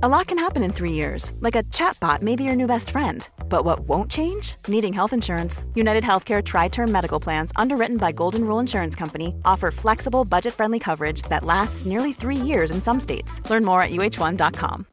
A lot can happen in three years, like a chatbot may be your new best friend. But what won't change? Needing health insurance. United Healthcare Tri Term Medical Plans, underwritten by Golden Rule Insurance Company, offer flexible, budget friendly coverage that lasts nearly three years in some states. Learn more at uh1.com.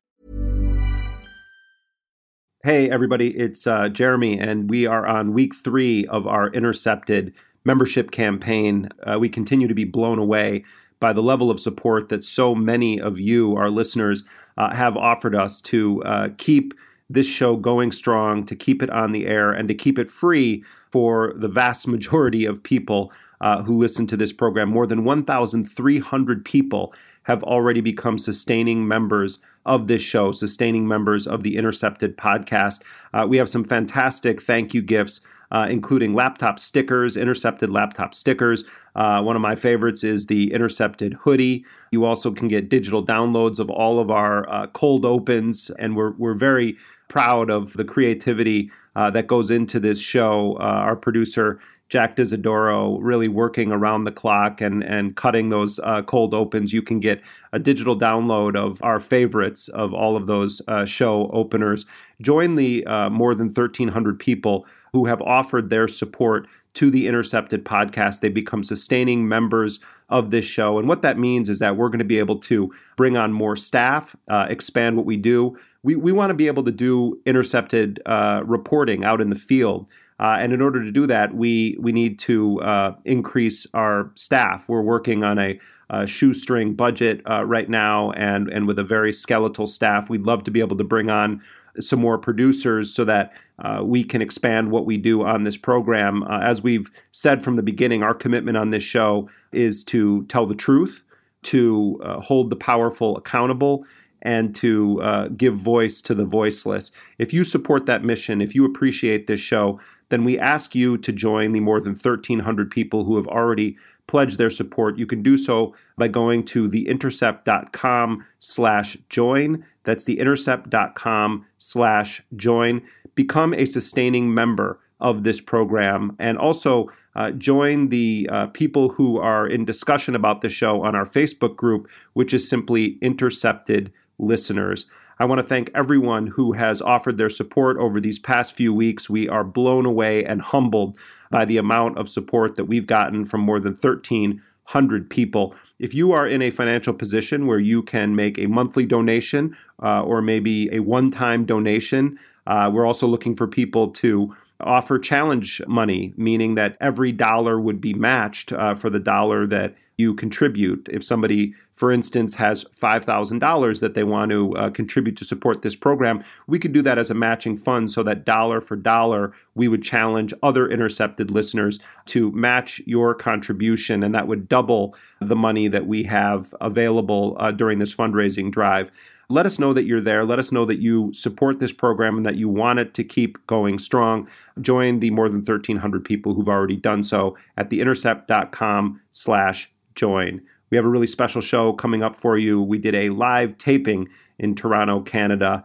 Hey, everybody, it's uh, Jeremy, and we are on week three of our Intercepted membership campaign. Uh, we continue to be blown away by the level of support that so many of you, our listeners, uh, have offered us to uh, keep this show going strong, to keep it on the air, and to keep it free for the vast majority of people uh, who listen to this program. More than 1,300 people have already become sustaining members of this show, sustaining members of the Intercepted podcast. Uh, we have some fantastic thank you gifts uh, including laptop stickers, intercepted laptop stickers. Uh, one of my favorites is the intercepted hoodie. You also can get digital downloads of all of our uh, cold opens, and we're, we're very proud of the creativity uh, that goes into this show. Uh, our producer, Jack D'Isidoro really working around the clock and, and cutting those uh, cold opens. You can get a digital download of our favorites of all of those uh, show openers. Join the more than 1,300 people who have offered their support to the Intercepted podcast. They become sustaining members of this show. And what that means is that we're going to be able to bring on more staff, uh, expand what we do. We, we want to be able to do intercepted uh, reporting out in the field. Uh, and in order to do that, we we need to uh, increase our staff. We're working on a, a shoestring budget uh, right now, and and with a very skeletal staff. We'd love to be able to bring on some more producers so that uh, we can expand what we do on this program. Uh, as we've said from the beginning, our commitment on this show is to tell the truth, to uh, hold the powerful accountable, and to uh, give voice to the voiceless. If you support that mission, if you appreciate this show, then we ask you to join the more than 1,300 people who have already pledged their support. You can do so by going to theintercept.com slash join. That's theintercept.com slash join. Become a sustaining member of this program and also uh, join the uh, people who are in discussion about the show on our Facebook group, which is simply Intercepted Listeners. I want to thank everyone who has offered their support over these past few weeks. We are blown away and humbled by the amount of support that we've gotten from more than 1,300 people. If you are in a financial position where you can make a monthly donation uh, or maybe a one time donation, uh, we're also looking for people to offer challenge money, meaning that every dollar would be matched uh, for the dollar that you contribute. If somebody, for instance, has $5,000 that they want to uh, contribute to support this program, we could do that as a matching fund so that dollar for dollar, we would challenge other intercepted listeners to match your contribution, and that would double the money that we have available uh, during this fundraising drive. Let us know that you're there. Let us know that you support this program and that you want it to keep going strong. Join the more than 1,300 people who've already done so at theintercept.com slash join. We have a really special show coming up for you. We did a live taping in Toronto, Canada,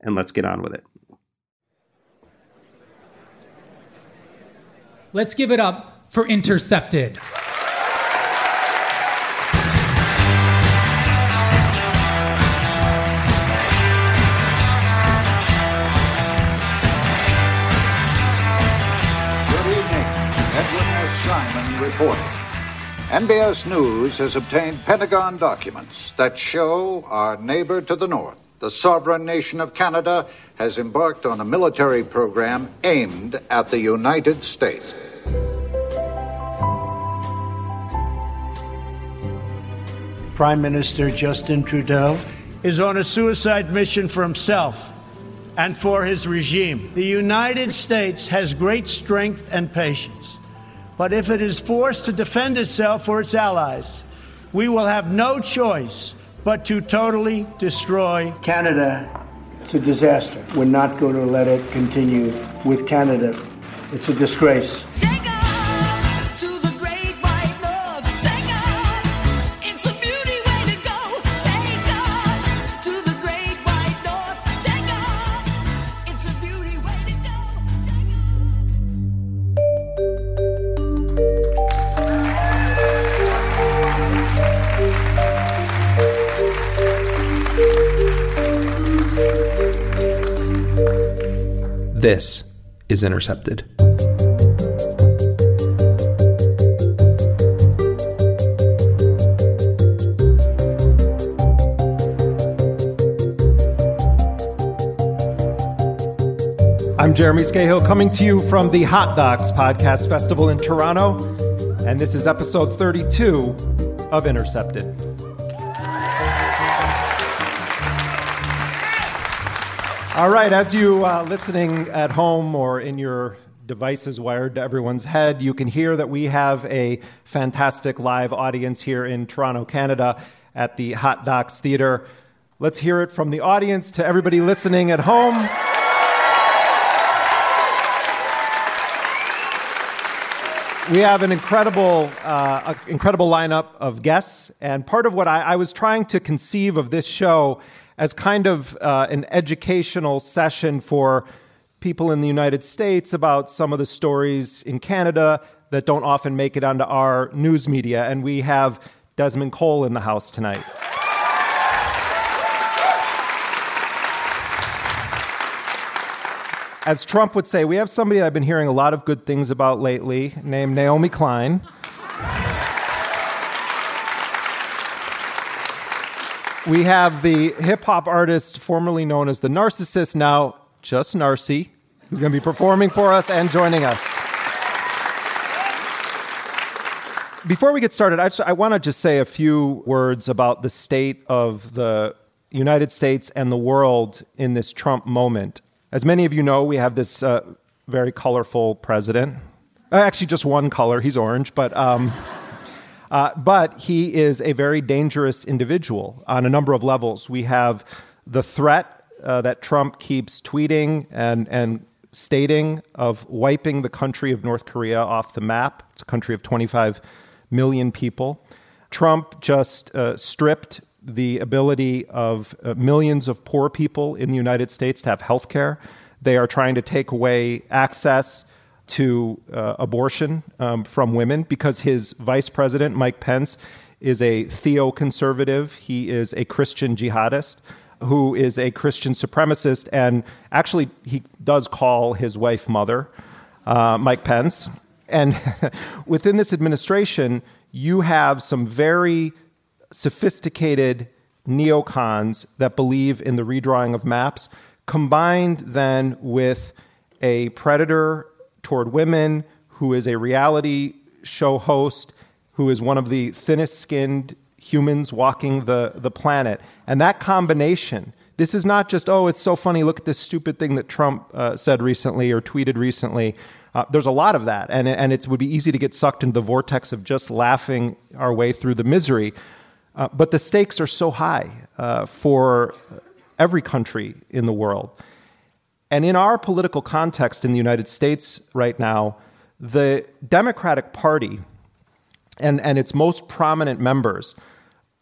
and let's get on with it. Let's give it up for Intercepted. Good evening. Edwin S. Simon reporting. MBS News has obtained Pentagon documents that show our neighbor to the north, the sovereign nation of Canada, has embarked on a military program aimed at the United States. Prime Minister Justin Trudeau is on a suicide mission for himself and for his regime. The United States has great strength and patience. But if it is forced to defend itself or its allies, we will have no choice but to totally destroy Canada. It's a disaster. We're not going to let it continue with Canada. It's a disgrace. This is Intercepted. I'm Jeremy Scahill coming to you from the Hot Docs Podcast Festival in Toronto, and this is episode 32 of Intercepted. All right, as you uh, listening at home or in your devices wired to everyone's head, you can hear that we have a fantastic live audience here in Toronto, Canada, at the Hot Docs Theatre. Let's hear it from the audience to everybody listening at home. we have an incredible, uh, incredible lineup of guests, and part of what I, I, was trying to conceive of this show as kind of uh, an educational session for people in the United States about some of the stories in Canada that don't often make it onto our news media, and we have Desmond Cole in the house tonight. as Trump would say, we have somebody I've been hearing a lot of good things about lately named Naomi Klein. We have the hip hop artist formerly known as the Narcicyst, now just Narcy, who's going to be performing for us and joining us. Before we get started, I, I want to just say a few words about the state of the United States and the world in this Trump moment. As many of you know, we have this uh, very colorful president. Uh, actually, just one color, he's orange, but. Um, uh, but he is a very dangerous individual on a number of levels. We have the threat uh, that Trump keeps tweeting and, and stating of wiping the country of North Korea off the map. It's a country of 25 million people. Trump just uh, stripped the ability of uh, millions of poor people in the United States to have health care. They are trying to take away access to uh, abortion um, from women because his vice president, Mike Pence, is a theoconservative. He is a Christian jihadist who is a Christian supremacist. And actually, he does call his wife mother, uh, Mike Pence. And within this administration, you have some very sophisticated neocons that believe in the redrawing of maps, combined then with a predator toward women who is a reality show host, who is one of the thinnest skinned humans walking the, the planet. And that combination, this is not just, oh, it's so funny, look at this stupid thing that Trump uh, said recently or tweeted recently. Uh, there's a lot of that, and, and it would be easy to get sucked into the vortex of just laughing our way through the misery. Uh, but the stakes are so high uh, for every country in the world. And in our political context in the United States right now, the Democratic Party and, and its most prominent members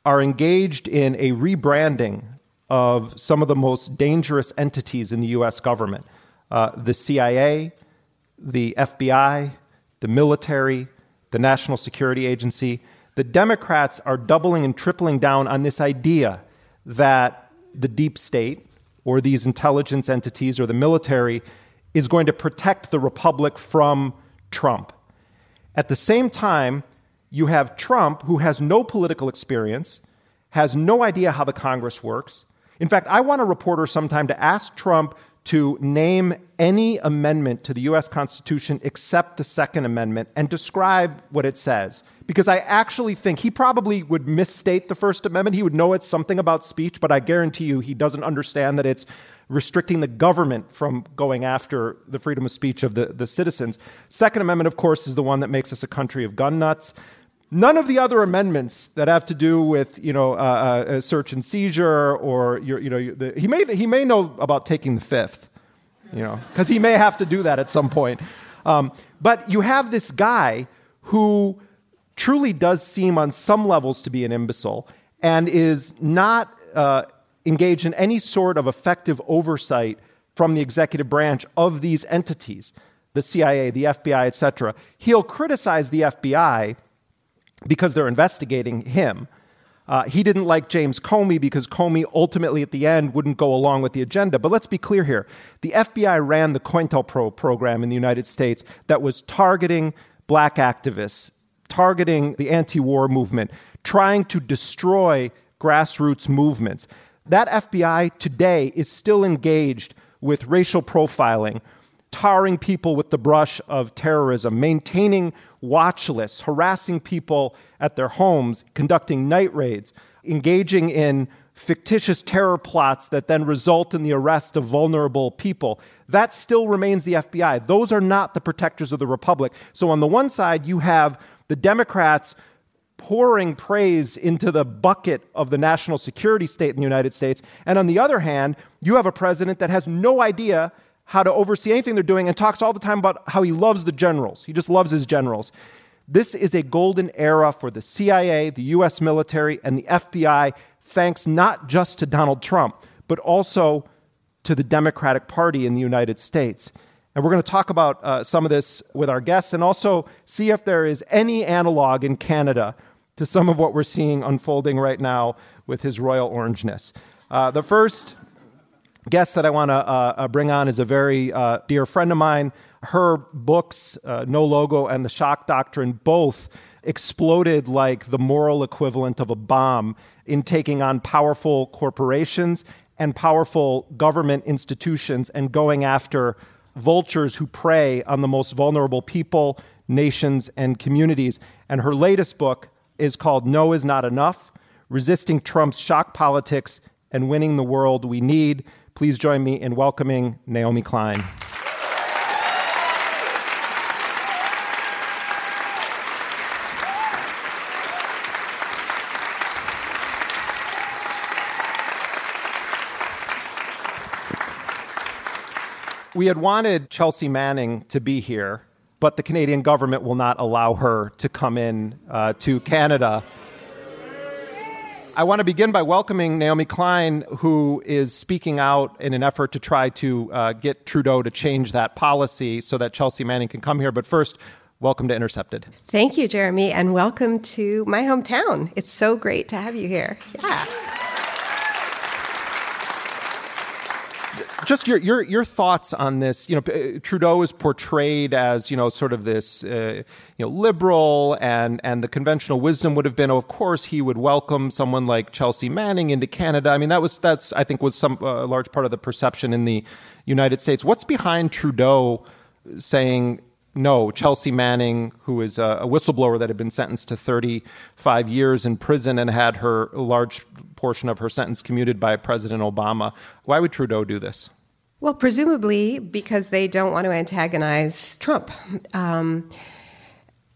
are engaged in a rebranding of some of the most dangerous entities in the US government uh, the CIA, the FBI, the military, the National Security Agency. The Democrats are doubling and tripling down on this idea that the deep state or these intelligence entities or the military is going to protect the republic from Trump. At the same time, you have Trump, who has no political experience, has no idea how the Congress works. In fact, I want a reporter sometime to ask Trump to name any amendment to the US Constitution except the Second Amendment and describe what it says. Because I actually think he probably would misstate the First Amendment. He would know it's something about speech, but I guarantee you he doesn't understand that it's restricting the government from going after the freedom of speech of the, the citizens. Second Amendment, of course, is the one that makes us a country of gun nuts. None of the other amendments that have to do with you know uh, uh, search and seizure or your, you know the, he may he may know about taking the fifth, you know because he may have to do that at some point. Um, but you have this guy who truly does seem on some levels to be an imbecile and is not uh, engaged in any sort of effective oversight from the executive branch of these entities, the CIA, the FBI, etc. He'll criticize the FBI because they're investigating him. Uh, he didn't like James Comey because Comey ultimately at the end wouldn't go along with the agenda. But let's be clear here. The FBI ran the COINTELPRO program in the United States that was targeting black activists, targeting the anti war movement, trying to destroy grassroots movements. That FBI today is still engaged with racial profiling, tarring people with the brush of terrorism, maintaining watch lists, harassing people at their homes, conducting night raids, engaging in fictitious terror plots that then result in the arrest of vulnerable people. That still remains the FBI. Those are not the protectors of the Republic. So, on the one side, you have the Democrats pouring praise into the bucket of the national security state in the United States. And on the other hand, you have a president that has no idea how to oversee anything they're doing and talks all the time about how he loves the generals. He just loves his generals. This is a golden era for the CIA, the US military, and the FBI, thanks not just to Donald Trump, but also to the Democratic Party in the United States. And we're going to talk about uh, some of this with our guests and also see if there is any analog in Canada to some of what we're seeing unfolding right now with his royal orangeness. Uh, the first guest that I want to uh, uh, bring on is a very uh, dear friend of mine. Her books, uh, No Logo and The Shock Doctrine, both exploded like the moral equivalent of a bomb in taking on powerful corporations and powerful government institutions and going after vultures who prey on the most vulnerable people, nations, and communities. And her latest book is called No Is Not Enough Resisting Trump's Shock Politics and Winning the World We Need. Please join me in welcoming Naomi Klein. We had wanted Chelsea Manning to be here, but the Canadian government will not allow her to come in uh, to Canada I want to begin by welcoming Naomi Klein, who is speaking out in an effort to try to uh, get Trudeau to change that policy so that Chelsea Manning can come here. But first, welcome to Intercepted. Thank you, Jeremy, and welcome to my hometown. It's so great to have you here. Yeah. Just your, your your thoughts on this. You know, uh, Trudeau is portrayed as you know sort of this uh, you know liberal, and and the conventional wisdom would have been, of course, he would welcome someone like Chelsea Manning into Canada. I mean, that was that's I think was some uh, large part of the perception in the United States. What's behind Trudeau saying? No, Chelsea Manning, who is a, a whistleblower that had been sentenced to 35 years in prison and had her large portion of her sentence commuted by President Obama. Why would Trudeau do this? Well, presumably because they don't want to antagonize Trump. Um,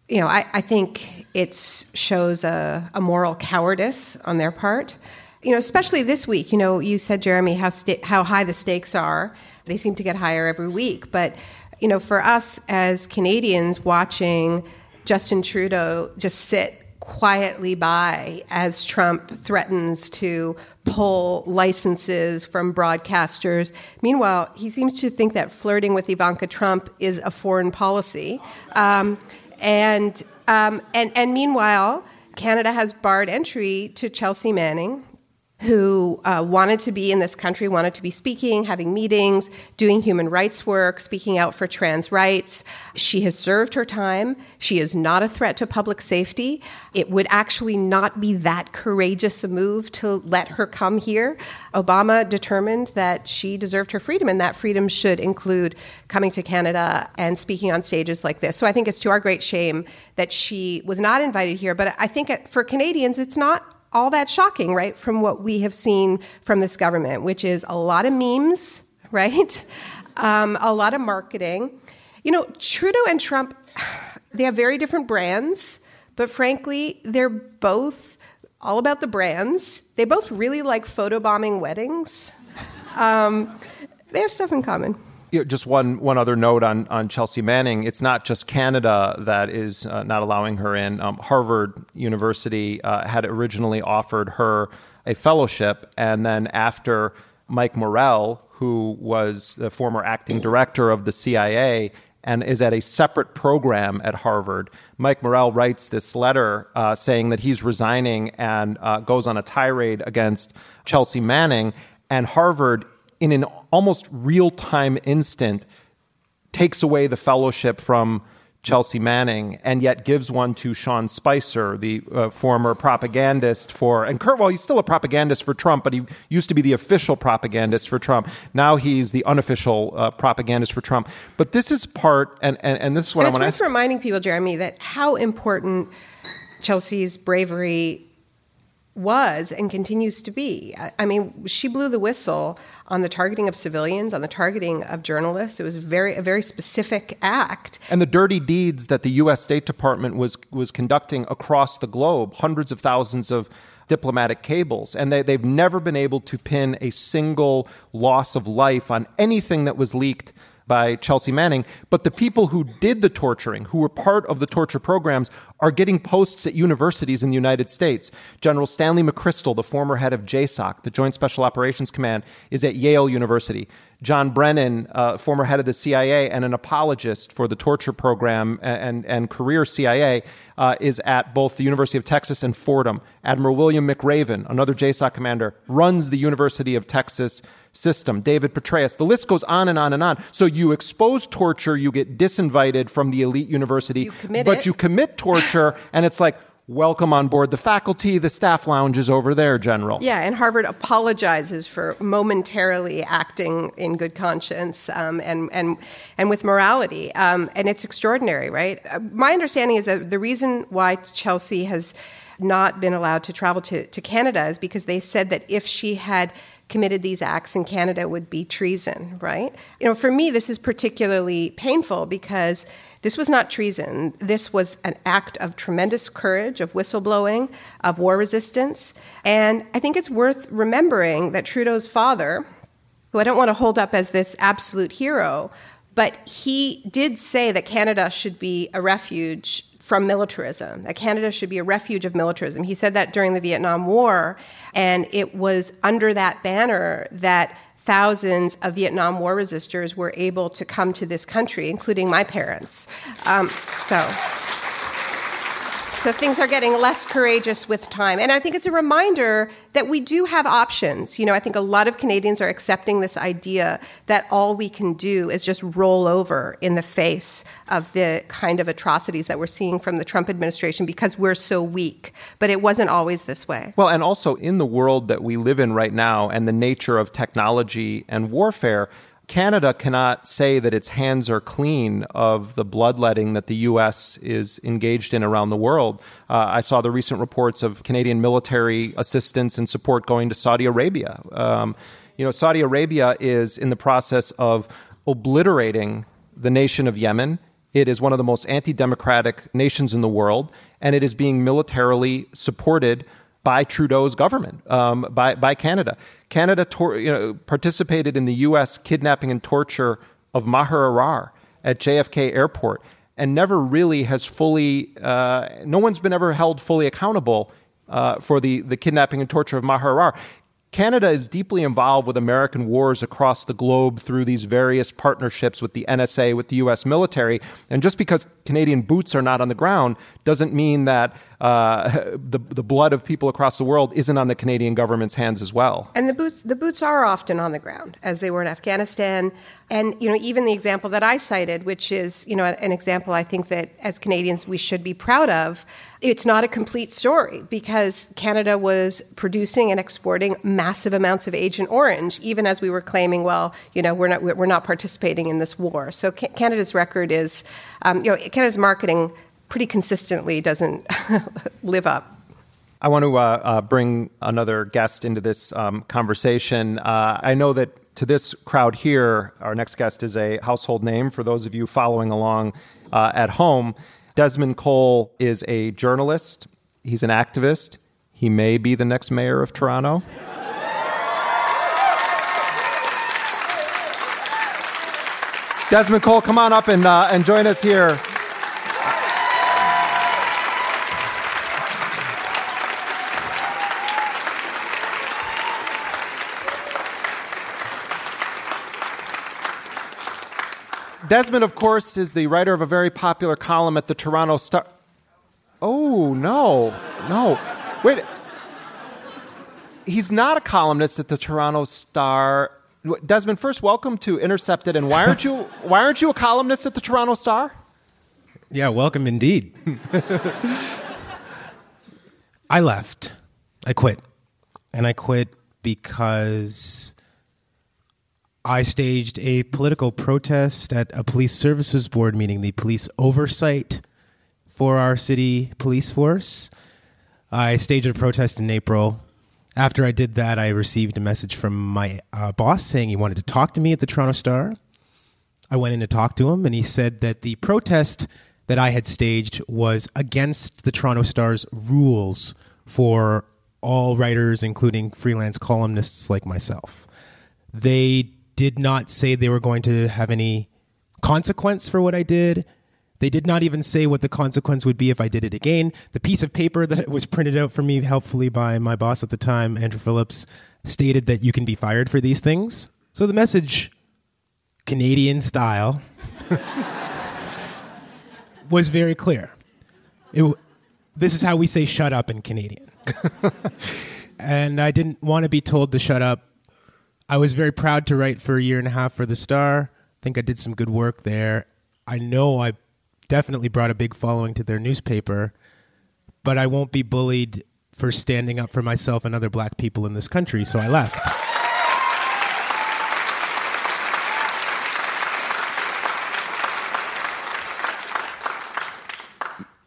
you know, I, I think it shows a, a, moral cowardice on their part. You know, especially this week. You know, you said, Jeremy, how how high the stakes are. They seem to get higher every week. But you know, for us as Canadians watching Justin Trudeau just sit quietly by as Trump threatens to pull licenses from broadcasters. Meanwhile, he seems to think that flirting with Ivanka Trump is a foreign policy. Um, and, um, and, and meanwhile, Canada has barred entry to Chelsea Manning, who uh, wanted to be in this country, wanted to be speaking, having meetings, doing human rights work, speaking out for trans rights. She has served her time. She is not a threat to public safety. It would actually not be that courageous a move to let her come here. Obama determined that she deserved her freedom, and that freedom should include coming to Canada and speaking on stages like this. So I think it's to our great shame that she was not invited here. But I think for Canadians, it's not all that shocking, right, from what we have seen from this government, which is a lot of memes, right? Um, a lot of marketing. You know, Trudeau and Trump, they have very different brands, but frankly, they're both all about the brands. They both really like photobombing weddings. Um, they have stuff in common just one one other note on on Chelsea Manning. It's not just Canada that is uh, not allowing her in. Um, Harvard University uh, had originally offered her a fellowship, and then after Mike Morell, who was the former acting director of the CIA, and is at a separate program at Harvard. Mike Morell writes this letter uh, saying that he's resigning and uh, goes on a tirade against Chelsea Manning. And Harvard, in an almost real time instant, takes away the fellowship from Chelsea Manning, and yet gives one to Sean Spicer, the uh, former propagandist for, and Kurt, well, he's still a propagandist for Trump, but he used to be the official propagandist for Trump. Now he's the unofficial uh, propagandist for Trump. But this is part, and, and, and this is what and I want to ask. reminding people, Jeremy, that how important Chelsea's bravery was and continues to be. I mean, she blew the whistle on the targeting of civilians, on the targeting of journalists. It was very a very specific act. And the dirty deeds that the U.S. State Department was was conducting across the globe, hundreds of thousands of diplomatic cables, and they, they've never been able to pin a single loss of life on anything that was leaked by Chelsea Manning, but the people who did the torturing, who were part of the torture programs, are getting posts at universities in the United States. General Stanley McChrystal, the former head of JSOC, the Joint Special Operations Command, is at Yale University. John Brennan, uh, former head of the CIA and an apologist for the torture program and, and, career CIA, uh, is at both the University of Texas and Fordham. Admiral William McRaven, another JSOC commander, runs the University of Texas system. David Petraeus. The list goes on and on and on. So you expose torture, you get disinvited from the elite university, you but it. you commit torture, and it's like, welcome on board the faculty. The staff lounge is over there, General. Yeah, and Harvard apologizes for momentarily acting in good conscience um, and, and, and with morality. Um, and it's extraordinary, right? Uh, my understanding is that the reason why Chelsea has not been allowed to travel to, to Canada is because they said that if she had committed these acts in Canada would be treason, right? You know, for me, this is particularly painful because this was not treason. This was an act of tremendous courage, of whistleblowing, of war resistance. And I think it's worth remembering that Trudeau's father, who I don't want to hold up as this absolute hero, but he did say that Canada should be a refuge from militarism, that Canada should be a refuge of militarism. He said that during the Vietnam War, and it was under that banner that thousands of Vietnam War resistors were able to come to this country, including my parents. Um, so. So things are getting less courageous with time. And I think it's a reminder that we do have options. You know, I think a lot of Canadians are accepting this idea that all we can do is just roll over in the face of the kind of atrocities that we're seeing from the Trump administration because we're so weak. But it wasn't always this way. Well, and also in the world that we live in right now and the nature of technology and warfare, Canada cannot say that its hands are clean of the bloodletting that the U.S. is engaged in around the world. Uh, I saw the recent reports of Canadian military assistance and support going to Saudi Arabia. Um, you know, Saudi Arabia is in the process of obliterating the nation of Yemen. It is one of the most anti democratic nations in the world, and it is being militarily supported by Trudeau's government, um, by, by Canada. Canada tor- you know, participated in the U.S. kidnapping and torture of Maher Arar at JFK Airport and never really has fully, uh, no one's been ever held fully accountable uh, for the, the kidnapping and torture of Maher Arar. Canada is deeply involved with American wars across the globe through these various partnerships with the NSA, with the U.S. military. And just because Canadian boots are not on the ground doesn't mean that uh, the the blood of people across the world isn't on the Canadian government's hands as well. And the boots the boots are often on the ground, as they were in Afghanistan. And you know, even the example that I cited, which is you know an example I think that as Canadians we should be proud of. It's not a complete story because Canada was producing and exporting massive amounts of Agent Orange, even as we were claiming, well, you know, we're not we're not participating in this war. So Canada's record is, um, you know, Canada's marketing pretty consistently doesn't live up. I want to uh, uh, bring another guest into this um, conversation. Uh, I know that to this crowd here, our next guest is a household name for those of you following along uh, at home. Desmond Cole is a journalist, he's an activist, he may be the next mayor of Toronto. Desmond Cole, come on up and, uh, and join us here Desmond, of course, is the writer of a very popular column at the Toronto Star. Oh, no. No. Wait. He's not a columnist at the Toronto Star. Desmond, first, welcome to Intercepted. And why aren't you, why aren't you a columnist at the Toronto Star? Yeah, welcome indeed. I left. I quit. And I quit because I staged a political protest at a police services board meeting, the police oversight for our city police force. I staged a protest in April. After I did that, I received a message from my uh, boss saying he wanted to talk to me at the Toronto Star. I went in to talk to him, and he said that the protest that I had staged was against the Toronto Star's rules for all writers, including freelance columnists like myself. They did not say they were going to have any consequence for what I did. They did not even say what the consequence would be if I did it again. The piece of paper that was printed out for me helpfully by my boss at the time, Andrew Phillips, stated that you can be fired for these things. So the message, Canadian style, was very clear. It, this is how we say shut up in Canadian. and I didn't want to be told to shut up. I was very proud to write for a year and a half for The Star. I think I did some good work there. I know I definitely brought a big following to their newspaper, but I won't be bullied for standing up for myself and other black people in this country, so I left.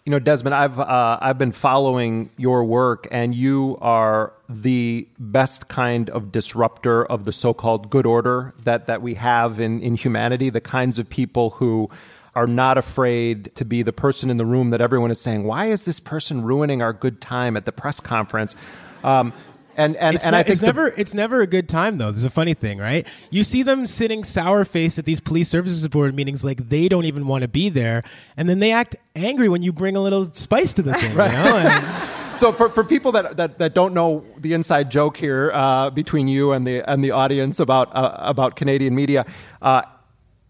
You know, Desmond, I've uh, I've been following your work, and you are the best kind of disruptor of the so-called good order that that we have in in humanity. The kinds of people who are not afraid to be the person in the room that everyone is saying, "Why is this person ruining our good time at the press conference?" Um, and and, it's and I think it's the- never it's never a good time though. There's a funny thing, right? You see them sitting sour faced at these police services board meetings, like they don't even want to be there, and then they act angry when you bring a little spice to the thing. You know? And so for, for people that, that, that don't know the inside joke here uh, between you and the and the audience about uh, about Canadian media, uh,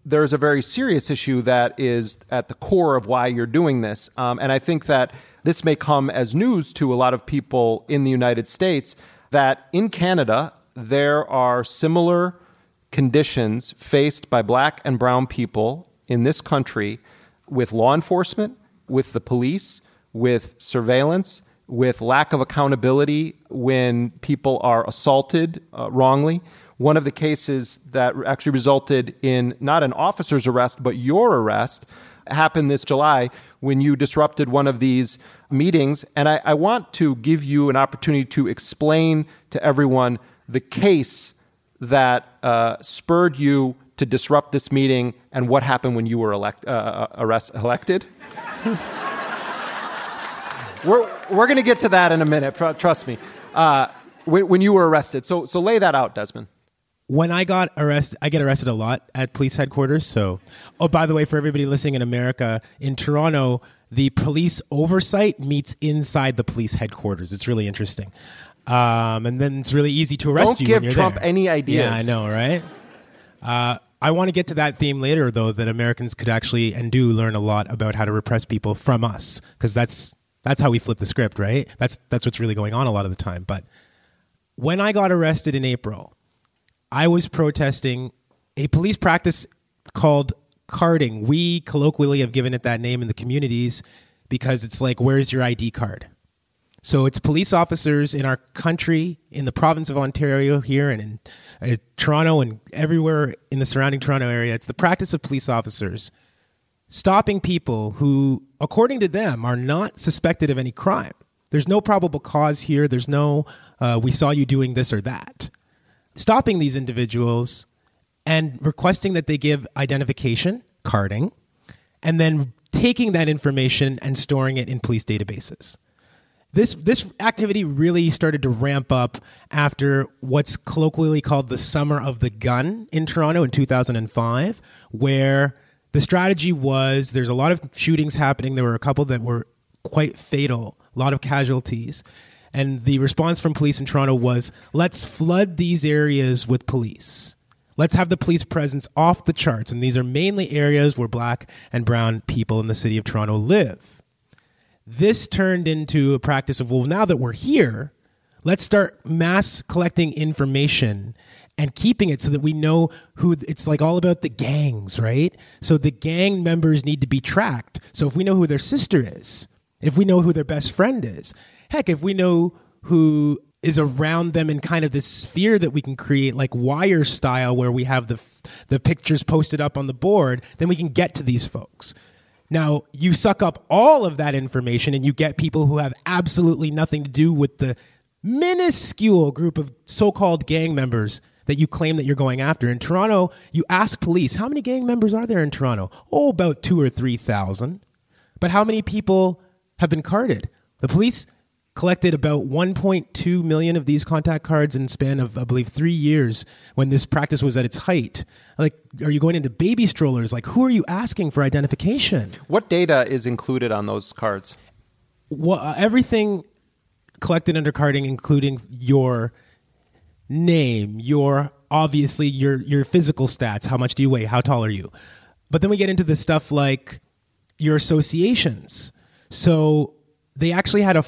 there's a very serious issue that is at the core of why you're doing this, um, and I think that this may come as news to a lot of people in the United States that in Canada there are similar conditions faced by black and brown people in this country with law enforcement, with the police, with surveillance, with lack of accountability when people are assaulted uh, wrongly. One of the cases that actually resulted in not an officer's arrest, but your arrest happened this July when you disrupted one of these meetings. And I, I want to give you an opportunity to explain to everyone the case that uh, spurred you to disrupt this meeting and what happened when you were elect, uh, arrest, elected. we're we're going to get to that in a minute, tr- trust me. Uh, when, when you were arrested. So, so lay that out, Desmond. When I got arrested, I get arrested a lot at police headquarters. So, oh, by the way, for everybody listening in America, in Toronto, the police oversight meets inside the police headquarters. It's really interesting. Um, and then it's really easy to arrest Don't you. give when you're Trump there. any ideas. Yeah, I know, right? Uh, I want to get to that theme later, though, that Americans could actually and do learn a lot about how to repress people from us, because that's that's how we flip the script, right? That's that's what's really going on a lot of the time. But when I got arrested in April, I was protesting a police practice called carding. We colloquially have given it that name in the communities because it's like, where's your ID card? So it's police officers in our country, in the province of Ontario here, and in uh, Toronto and everywhere in the surrounding Toronto area. It's the practice of police officers stopping people who, according to them, are not suspected of any crime. There's no probable cause here. There's no, uh, we saw you doing this or that. Stopping these individuals and requesting that they give identification, carding, and then taking that information and storing it in police databases. This this activity really started to ramp up after what's colloquially called the summer of the gun in Toronto in 2005, where the strategy was there's a lot of shootings happening. There were a couple that were quite fatal, a lot of casualties. And the response from police in Toronto was let's flood these areas with police. Let's have the police presence off the charts. And these are mainly areas where black and brown people in the city of Toronto live. This turned into a practice of, well, now that we're here, let's start mass collecting information and keeping it so that we know who it's like all about the gangs, right? So the gang members need to be tracked. So if we know who their sister is, if we know who their best friend is, heck, if we know who is around them in kind of this sphere that we can create like wire style where we have the the pictures posted up on the board, then we can get to these folks. Now, you suck up all of that information and you get people who have absolutely nothing to do with the minuscule group of so-called gang members that you claim that you're going after. In Toronto, you ask police, how many gang members are there in Toronto? Oh, about 2 or 3,000. But how many people have been carded? The police collected about 1.2 million of these contact cards in span of i believe three years when this practice was at its height. Like are you going into baby strollers? Like who are you asking for identification? What data is included on those cards? Well, uh, everything collected under carding including your name your obviously your your physical stats how much do you weigh how tall are you? But then we get into the stuff like your associations. So they actually had a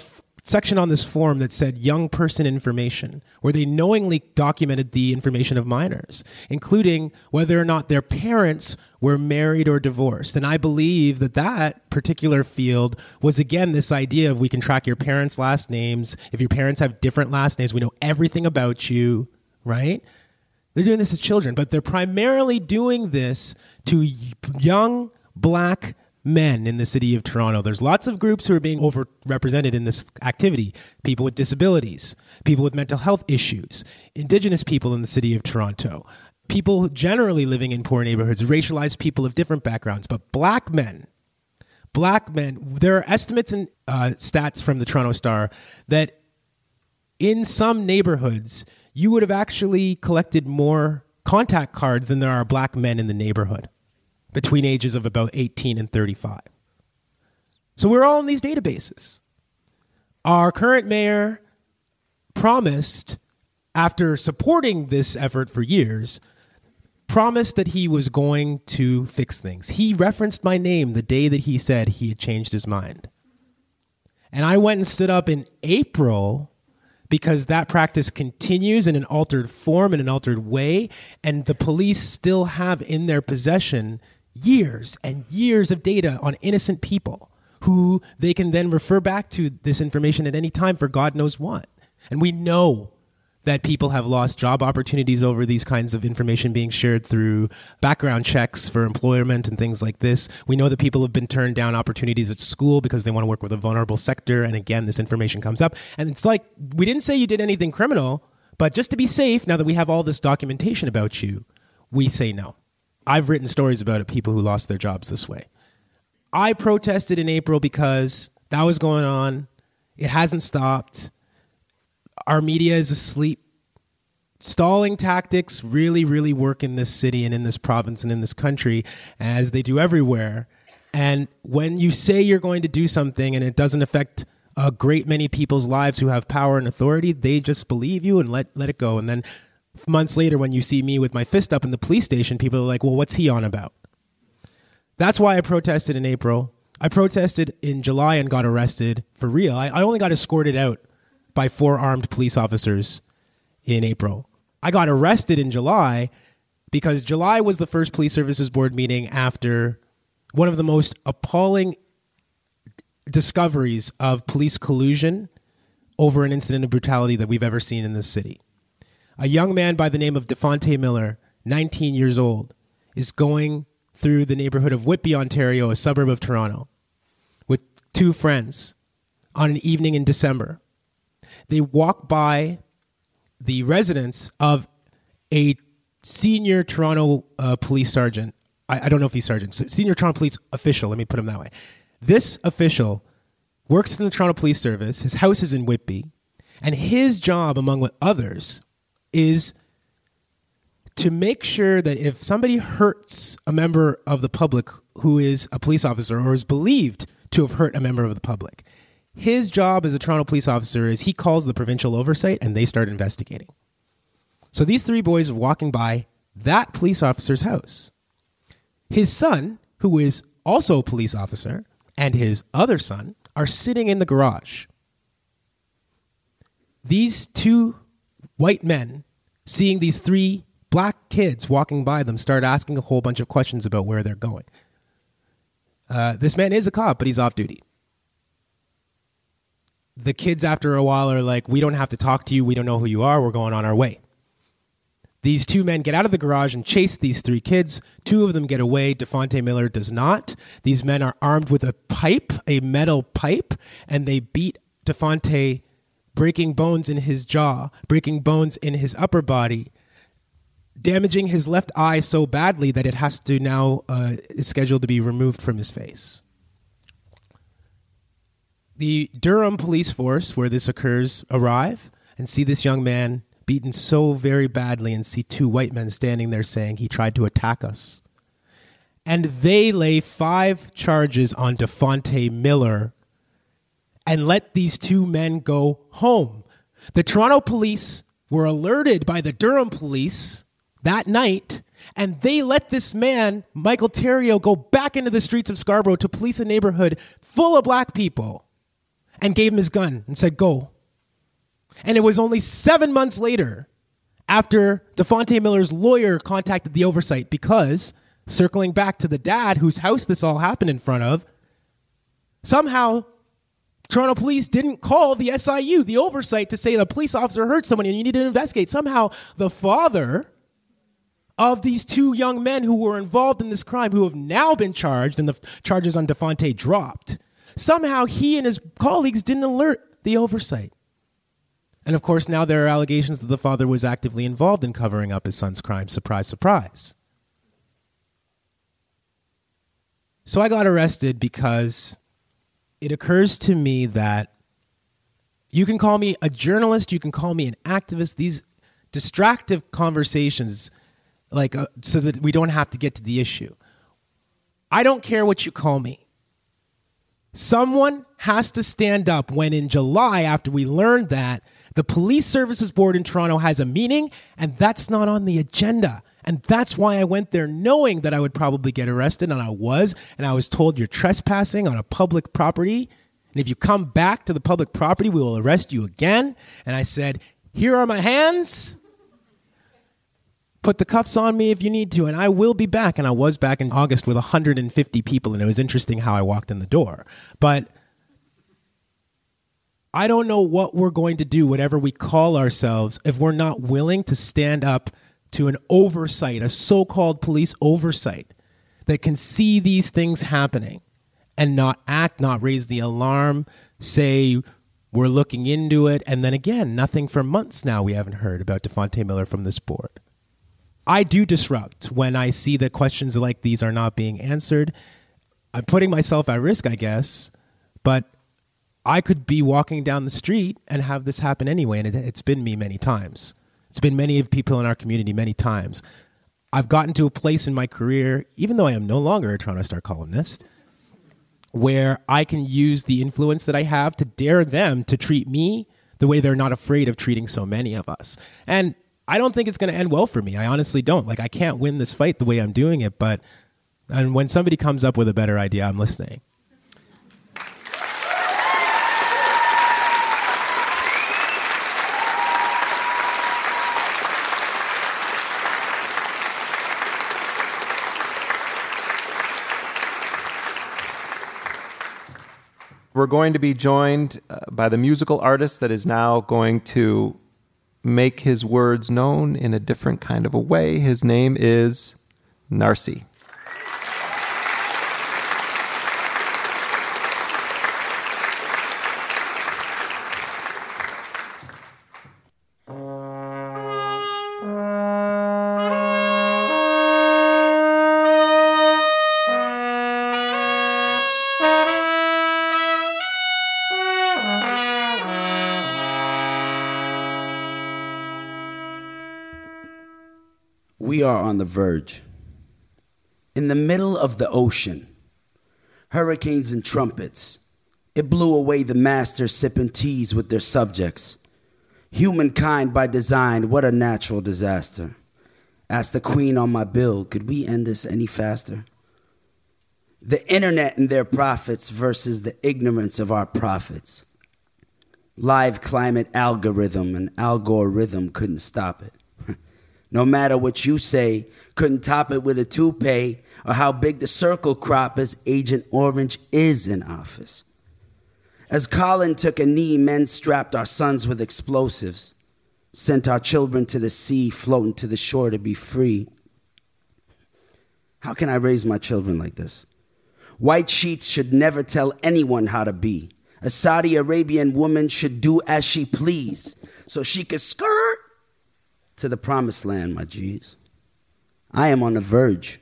section on this form that said young person information, where they knowingly documented the information of minors, including whether or not their parents were married or divorced. And I believe that that particular field was again this idea of we can track your parents' last names. If your parents have different last names, we know everything about you, right? They're doing this to children, but they're primarily doing this to young black men in the city of Toronto. There's lots of groups who are being overrepresented in this activity people with disabilities, people with mental health issues, indigenous people in the city of Toronto, people generally living in poor neighborhoods, racialized people of different backgrounds, but black men. Black men, there are estimates and uh, stats from the Toronto Star that in some neighborhoods, you would have actually collected more contact cards than there are black men in the neighborhood between ages of about 18 and 35. So we're all in these databases. Our current mayor promised, after supporting this effort for years, promised that he was going to fix things. He referenced my name the day that he said he had changed his mind. And I went and stood up in April because that practice continues in an altered form, in an altered way, and the police still have in their possession years and years of data on innocent people who they can then refer back to this information at any time for God knows what. And we know that people have lost job opportunities over these kinds of information being shared through background checks for employment and things like this. We know that people have been turned down opportunities at school because they want to work with a vulnerable sector. And again, this information comes up. And it's like, we didn't say you did anything criminal, but just to be safe, now that we have all this documentation about you, we say no. I've written stories about it, people who lost their jobs this way. I protested in April because that was going on. It hasn't stopped. Our media is asleep. Stalling tactics really, really work in this city and in this province and in this country, as they do everywhere. And when you say you're going to do something and it doesn't affect a great many people's lives who have power and authority, they just believe you and let, let it go. And then months later, when you see me with my fist up in the police station, people are like, well, what's he on about? That's why I protested in April. I protested in July and got arrested for real. I, I only got escorted out by four armed police officers in April. I got arrested in July because July was the first police services board meeting after one of the most appalling discoveries of police collusion over an incident of brutality that we've ever seen in this city a young man by the name of Dafonte Miller, 19 years old, is going through the neighborhood of Whitby, Ontario, a suburb of Toronto, with two friends on an evening in December. They walk by the residence of a senior Toronto uh, police sergeant. I, I, don't know if he's sergeant, senior Toronto police official. Let me put him that way. This official works in the Toronto Police Service. His house is in Whitby, and his job, among others, is to make sure that if somebody hurts a member of the public who is a police officer or is believed to have hurt a member of the public, his job as a Toronto police officer is he calls the provincial oversight and they start investigating. So these three boys are walking by that police officer's house. His son, who is also a police officer, and his other son are sitting in the garage. These two white men, seeing these three black kids walking by them, start asking a whole bunch of questions about where they're going. Uh, this man is a cop, but he's off duty. The kids, after a while, are like, We don't have to talk to you. We don't know who you are. We're going on our way. These two men get out of the garage and chase these three kids. Two of them get away. Dafonte Miller does not. These men are armed with a pipe, a metal pipe, and they beat Dafonte, breaking bones in his jaw, breaking bones in his upper body, damaging his left eye so badly that it has to now uh, is scheduled to be removed from his face. The Durham police force, where this occurs, arrive and see this young man beaten so very badly and see two white men standing there saying he tried to attack us. And they lay five charges on Dafonte Miller and let these two men go home. The Toronto police were alerted by the Durham police that night, and they let this man, Michael Theriault, go back into the streets of Scarborough to police a neighborhood full of black people and gave him his gun and said, Go. And it was only seven months later after Dafonte Miller's lawyer contacted the oversight because, circling back to the dad whose house this all happened in front of, somehow Toronto police didn't call the SIU, the oversight, to say the police officer hurt someone and you need to investigate. Somehow the father of these two young men who were involved in this crime, who have now been charged and the charges on Dafonte dropped, somehow he and his colleagues didn't alert the oversight. And of course, now there are allegations that the father was actively involved in covering up his son's crime. Surprise, surprise. So I got arrested because it occurs to me that you can call me a journalist, you can call me an activist. These distractive conversations, like, uh, so that we don't have to get to the issue. I don't care what you call me. Someone has to stand up when in July, after we learned that, the Police Services Board in Toronto has a meeting, and that's not on the agenda. And that's why I went there knowing that I would probably get arrested, and I was. And I was told you're trespassing on a public property. And if you come back to the public property, we will arrest you again. And I said, Here are my hands. Put the cuffs on me if you need to, and I will be back. And I was back in August with 150 people, and it was interesting how I walked in the door. But I don't know what we're going to do, whatever we call ourselves, if we're not willing to stand up to an oversight, a so called police oversight that can see these things happening and not act, not raise the alarm, say, we're looking into it. And then again, nothing for months now we haven't heard about Dafonte Miller from this board. I do disrupt when I see that questions like these are not being answered. I'm putting myself at risk, I guess, but I could be walking down the street and have this happen anyway, and it, it's been me many times. It's been many of people in our community many times. I've gotten to a place in my career, even though I am no longer a Toronto Star columnist, where I can use the influence that I have to dare them to treat me the way they're not afraid of treating so many of us. And I don't think it's going to end well for me. I honestly don't. Like, I can't win this fight the way I'm doing it, but and when somebody comes up with a better idea, I'm listening. We're going to be joined uh, by the musical artist that is now going to make his words known in a different kind of a way. His name is Narcy. Are on the verge. In the middle of the ocean, hurricanes and trumpets. It blew away the masters sipping teas with their subjects. Humankind by design, what a natural disaster. Ask the queen on my bill, could we end this any faster? The internet and their profits versus the ignorance of our prophets. Live climate algorithm and algorithm couldn't stop it. No matter what you say, couldn't top it with a toupee or how big the circle crop as Agent Orange is in office. As Colin took a knee, men strapped our sons with explosives sent our children to the sea, floating to the shore to be free. How can I raise my children like this? White sheets should never tell anyone how to be. A Saudi Arabian woman should do as she please so she could skirt to the promised land, my G's. I am on the verge.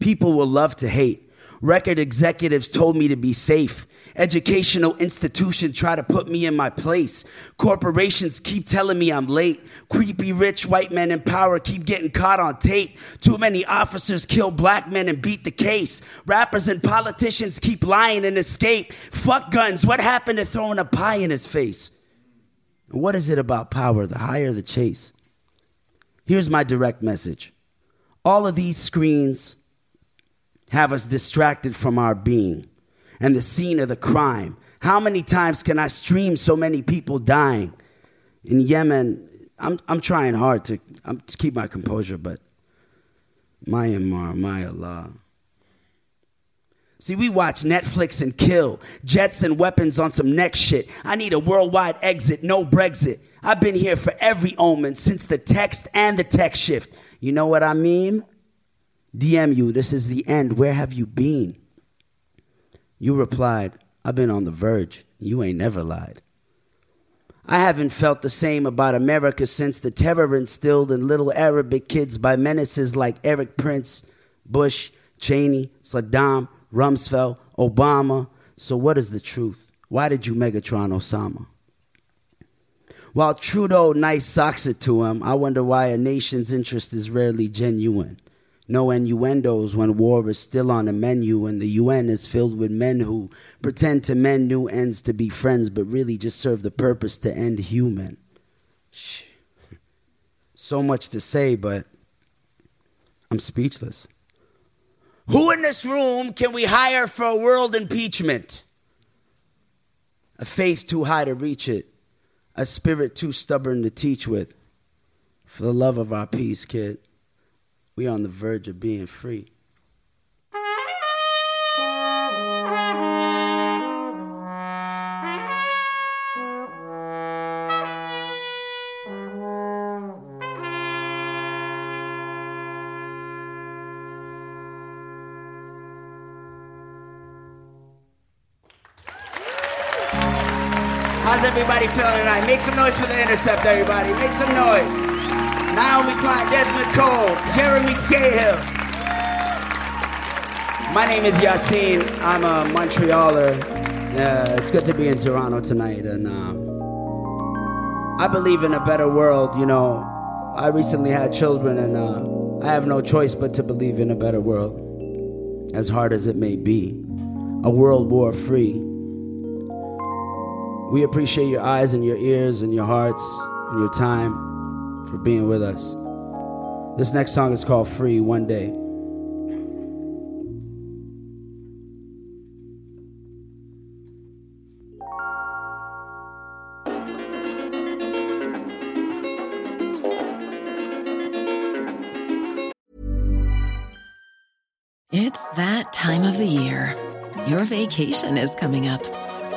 People will love to hate. Record executives told me to be safe. Educational institutions try to put me in my place. Corporations keep telling me I'm late. Creepy rich white men in power keep getting caught on tape. Too many officers kill black men and beat the case. Rappers and politicians keep lying and escape. Fuck guns. What happened to throwing a pie in his face? What is it about power? The higher the chase. Here's my direct message. All of these screens have us distracted from our being and the scene of the crime. How many times can I stream so many people dying? In Yemen, I'm, I'm trying hard to, I'm, to keep my composure, but Myanmar, my Allah. See, we watch Netflix and kill, jets and weapons on some next shit. I need a worldwide exit, no Brexit. I've been here for every omen since the text and the tech shift. You know what I mean? DM you, this is the end. Where have you been? You replied, I've been on the verge. You ain't never lied. I haven't felt the same about America since the terror instilled in little Arabic kids by menaces like Erik Prince, Bush, Cheney, Saddam, Rumsfeld, Obama. So, what is the truth? Why did you Megatron Osama? While Trudeau nice socks it to him, I wonder why a nation's interest is rarely genuine. No innuendos when war is still on the menu and the UN is filled with men who pretend to mend new ends to be friends but really just serve the purpose to end human. So much to say, but I'm speechless. Who in this room can we hire for a world impeachment? A faith too high to reach it, a spirit too stubborn to teach with. For the love of our peace, kid. We are on the verge of being free. Some noise for the intercept, everybody. Make some noise. Naomi Klein, Desmond Cole, Jeremy Scahill. My name is Yassin. I'm a Montrealer. Uh, it's good to be in Toronto tonight, and uh, I believe in a better world. You know, I recently had children, and uh, I have no choice but to believe in a better world, as hard as it may be. A world war free. We appreciate your eyes and your ears and your hearts and your time for being with us. This next song is called Free One Day. It's that time of the year. Your vacation is coming up.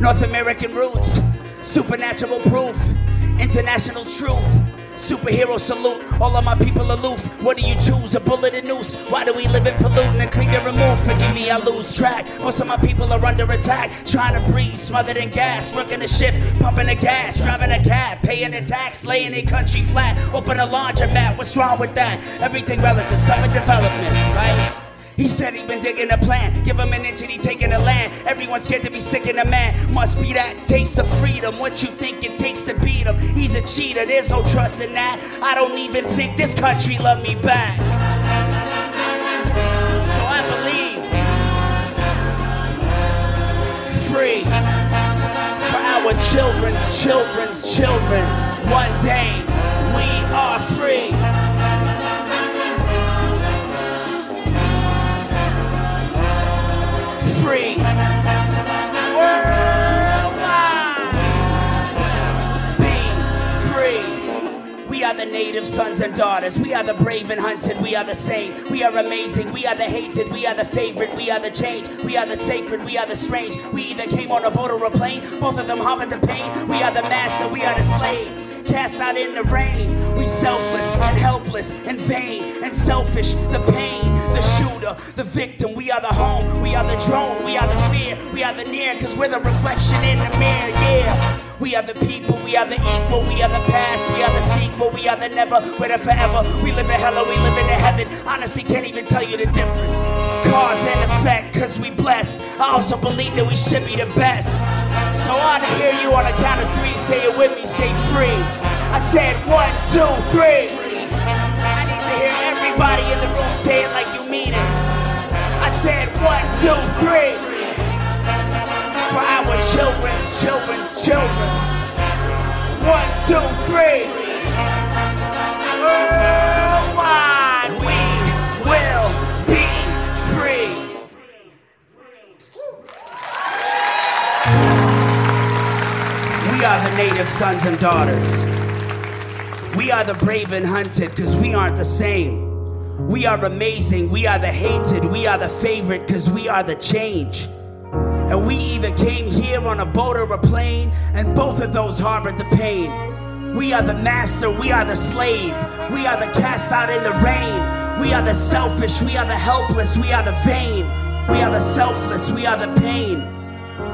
North American roots, supernatural proof, international truth. Superhero salute, all of my people aloof. What do you choose? A bullet and noose? Why do we live in polluting and clean and remove? Forgive me, I lose track. Most of my people are under attack. Trying to breathe, smothered in gas. Working the shift, pumping the gas. Driving a cab, paying the tax, laying a country flat. Open a laundromat, what's wrong with that? Everything relative, stomach development, right? He said he been digging a plan. Give him an inch and he taking the land. Everyone's scared to be sticking a man. Must be that taste of freedom. What you think it takes to beat him? He's a cheater. There's no trust in that. I don't even think this country love me back. So I believe free for our children's children's children. One day we are the native sons and daughters. We are the brave and hunted. We are the same. We are amazing. We are the hated. We are the favorite. We are the change. We are the sacred. We are the strange. We either came on a boat or a plane. Both of them hop the pain. We are the master. We are the slave cast out in the rain. We selfless and helpless and vain and selfish. The pain, the shooter, the victim. We are the home. We are the drone. We are the fear. We are the near because we're the reflection in the mirror. Yeah. We are the people. We are the equal. We are the past. We are the sequel. We are the never. We're the forever. We live in hell or we live in the heaven. Honestly, can't even tell you the difference. Cause and effect because we blessed. I also believe that we should be the best. So I want to hear you on a count of three. Say it with me. Say free. I said one, two, three. I need to hear everybody in the room say it like you mean it. I said one, two, three. For our children's children's children. One, two, three. Worldwide, we will be free. We are the native sons and daughters. We are the brave and hunted because we aren't the same. We are amazing. We are the hated. We are the favorite because we are the change. And we either came here on a boat or a plane, and both of those harbored the pain. We are the master. We are the slave. We are the cast out in the rain. We are the selfish. We are the helpless. We are the vain. We are the selfless. We are the pain.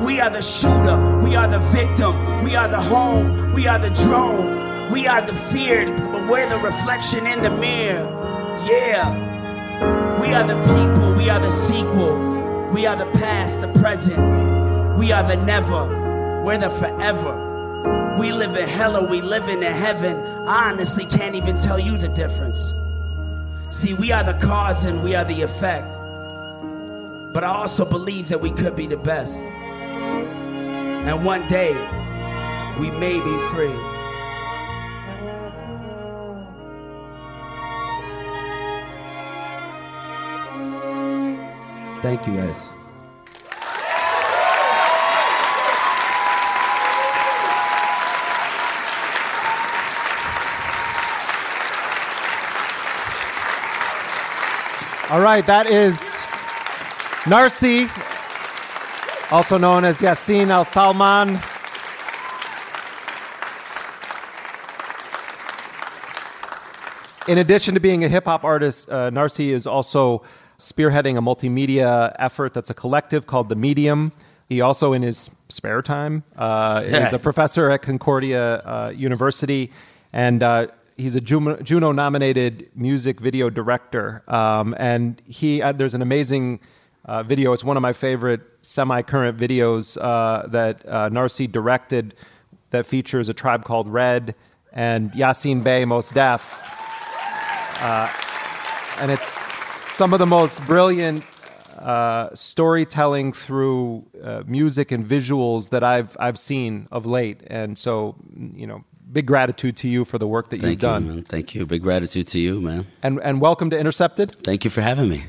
We are the shooter, we are the victim, we are the home, we are the drone, we are the feared, but we're the reflection in the mirror. Yeah. We are the people, we are the sequel, we are the past, the present, we are the never, we're the forever. We live in hell or we live in heaven. I honestly can't even tell you the difference. See, we are the cause and we are the effect. But I also believe that we could be the best. And one day, we may be free. Thank you, guys. All right, that is Narcy, also known as Yassin Al Salman. In addition to being a hip hop artist, uh, Narcy is also spearheading a multimedia effort that's a collective called The Medium. He also, in his spare time, uh, is a professor at Concordia uh, University. And uh, he's a Juno nominated music video director, um, and he uh, there's an amazing uh, video. It's one of my favorite semi current videos uh, that uh, Narcy directed that features a tribe called Red and Yasin Bey Mos Def. Uh, and it's some of the most brilliant uh, storytelling through uh, music and visuals that I've I've seen of late. And so, you know, big gratitude to you for the work that Thank you've done. You, man. Thank you. Big gratitude to you, man. And and welcome to Intercepted. Thank you for having me.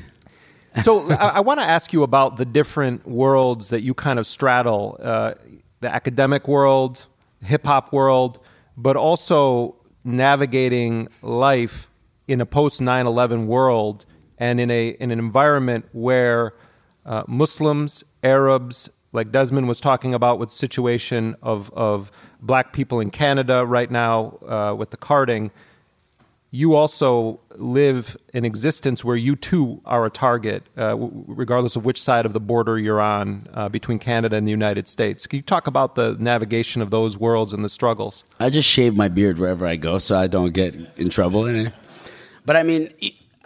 so I, I want to ask you about the different worlds that you kind of straddle: uh, the academic world, hip hop world, but also navigating life in a post 9/11 world and in a in an environment where uh, Muslims, Arabs, like Desmond was talking about with situation of of black people in Canada right now uh, with the carding, you also live an existence where you too are a target, uh, regardless of which side of the border you're on uh, between Canada and the United States. Can you talk about the navigation of those worlds and the struggles? I just shave my beard wherever I go so I don't get in trouble. But I mean,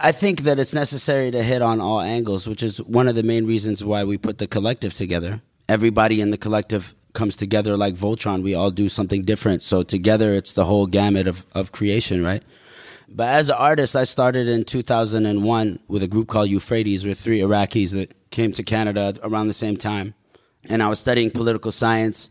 I think that it's necessary to hit on all angles, which is one of the main reasons why we put the collective together. Everybody in the collective comes together like Voltron. We all do something different. So together, it's the whole gamut of, of creation, right? But as an artist, I started in 2001 with a group called Euphrates, with three Iraqis that came to Canada around the same time. And I was studying political science.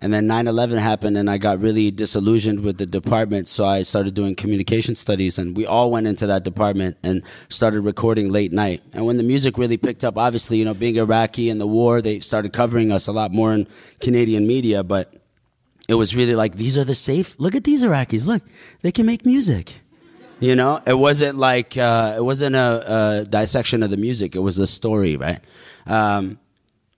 And then 9 11 happened, and I got really disillusioned with the department. So I started doing communication studies, and we all went into that department and started recording late night. And when the music really picked up, obviously, you know, being Iraqi and the war, they started covering us a lot more in Canadian media. But it was really like, these are the safe. Look at these Iraqis. Look, they can make music. You know, it wasn't like uh, it wasn't a, a, dissection of the music. It was the story, right? Um,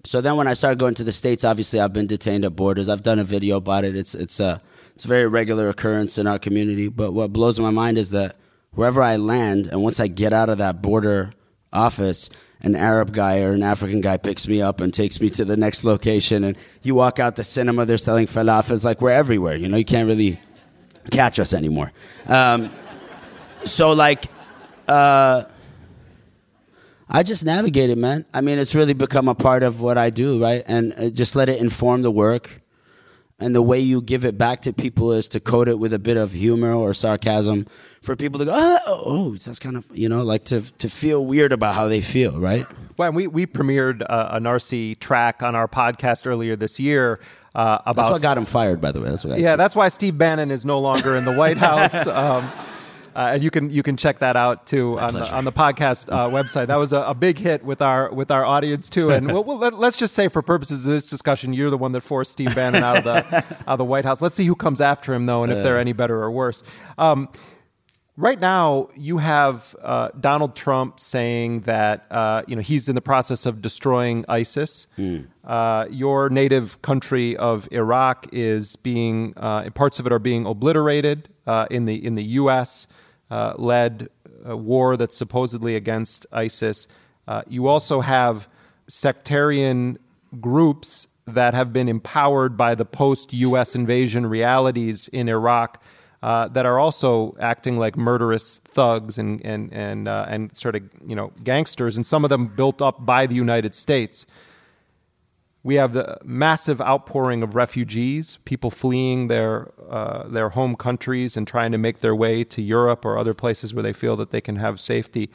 so then when I started going to the states, obviously I've been detained at borders. I've done a video about it. It's it's a it's a very regular occurrence in our community. But what blows my mind is that wherever I land, and once I get out of that border office, an Arab guy or an African guy picks me up and takes me to the next location. And you walk out the cinema, they're selling falafel. It's like we're everywhere. You know, you can't really catch us anymore. Um, so like uh I just navigate it, man. I mean, it's really become a part of what I do, right? And uh, just let it inform the work. And the way you give it back to people is to coat it with a bit of humor or sarcasm for people to go, oh, oh that's kind of, you know, like to, to feel weird about how they feel, right? Well, we, we premiered a, a Narcy track on our podcast earlier this year uh, about. That's what got him fired, by the way. That's what I Yeah, that's why Steve Bannon is no longer in the White House. Um, uh, and you can you can check that out too on the, on the podcast uh, website. That was a, a, big hit with our with our audience too. And we'll, we'll, let, us just say, for purposes of this discussion, you're the one that forced Steve Bannon out of the out of the White House. Let's see who comes after him though, and if they're any better or worse. Um, Right now, you have uh, Donald Trump saying that uh, you know he's in the process of destroying ISIS. Mm. Uh, your native country of Iraq is being uh, parts of it are being obliterated uh, in the in the U.S. Uh, led war that's supposedly against ISIS. you also have sectarian groups that have been empowered by the post U.S. invasion realities in Iraq uh, that are also acting like murderous thugs and and and uh, and sort of you know gangsters, and some of them built up by the United States. We have the massive outpouring of refugees, people fleeing their uh, their home countries and trying to make their way to Europe or other places where they feel that they can have safety.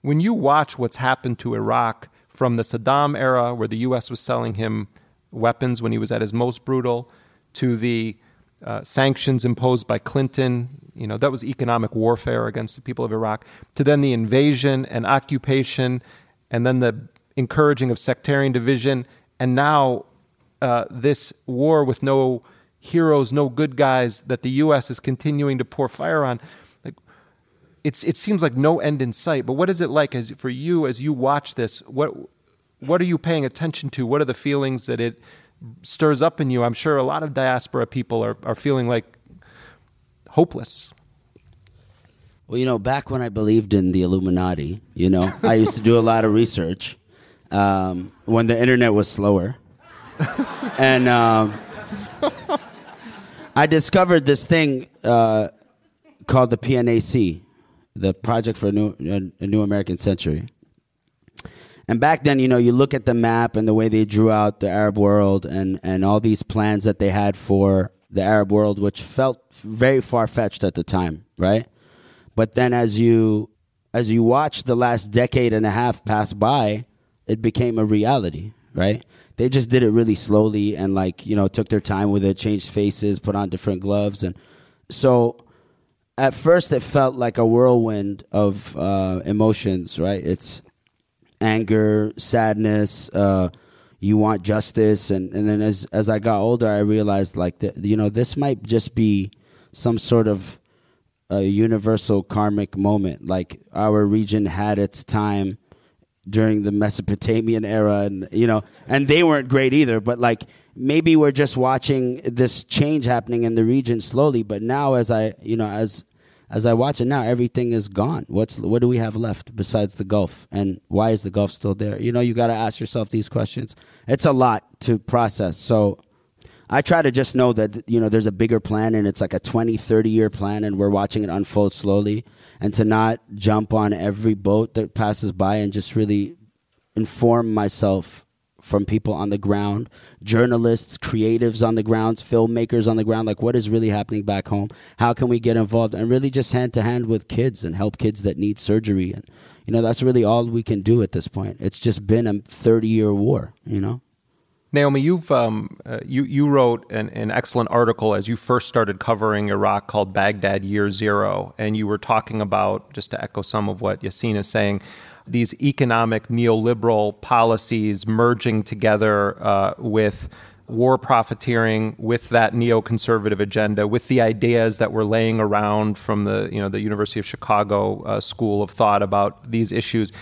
When you watch what's happened to Iraq from the Saddam era, where the U.S. was selling him weapons when he was at his most brutal, to the uh, sanctions imposed by Clinton, you know, that was economic warfare against the people of Iraq, to then the invasion and occupation, and then the encouraging of sectarian division, and now uh, this war with no heroes, no good guys that the U.S. is continuing to pour fire on. It's it seems like no end in sight. But what is it like as for you as you watch this? What what are you paying attention to? What are the feelings that it stirs up in you. I'm sure a lot of diaspora people are, are feeling like hopeless. Well, you know, back when I believed in the Illuminati, you know, I used to do a lot of research um, when the internet was slower. and um, I discovered this thing uh, called the PNAC, the Project for a New, a New American Century. And back then, you know, you look at the map and the way they drew out the Arab world and, and all these plans that they had for the Arab world, which felt very far fetched at the time, right? But then as you as you watch the last decade and a half pass by, it became a reality, right? They just did it really slowly and like, you know, took their time with it, changed faces, put on different gloves and so at first it felt like a whirlwind of uh, emotions, right? It's anger, sadness, uh, you want justice, and, and then as as I got older, I realized like that you know this might just be some sort of a universal karmic moment. Like our region had its time during the Mesopotamian era, and you know, and they weren't great either. But like maybe we're just watching this change happening in the region slowly. But now, as I you know, as as I watch it now, everything is gone. What's what do we have left besides the Gulf? And why is the Gulf still there? You know, you got to ask yourself these questions. It's a lot to process. So I try to just know that you know there's a bigger plan and it's like a 20, 30 year plan and we're watching it unfold slowly and to not jump on every boat that passes by and just really inform myself from people on the ground, journalists, creatives on the grounds, filmmakers on the ground, like what is really happening back home? How can we get involved and really just hand to hand with kids and help kids that need surgery and you know that's really all we can do at this point. It's just been a 30 year war, you know. Naomi, you've um, uh, you you wrote an, an excellent article as you first started covering Iraq called Baghdad Year Zero, and you were talking about just to echo some of what Yassin is saying these economic neoliberal policies merging together uh, with war profiteering with that neoconservative agenda, with the ideas that were laying around from the you know the University of Chicago uh, school of thought about these issues.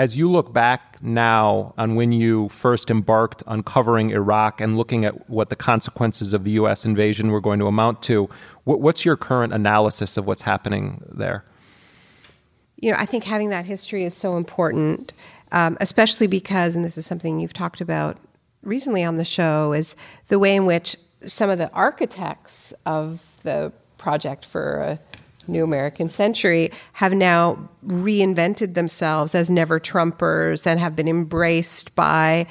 As you look back now on when you first embarked on covering Iraq and looking at what the consequences of the U.S. invasion were going to amount to, what's your current analysis of what's happening there? you know, I think having that history is so important, um, especially because, and this is something you've talked about recently on the show, is the way in which some of the architects of the project for a new American century have now reinvented themselves as never Trumpers and have been embraced by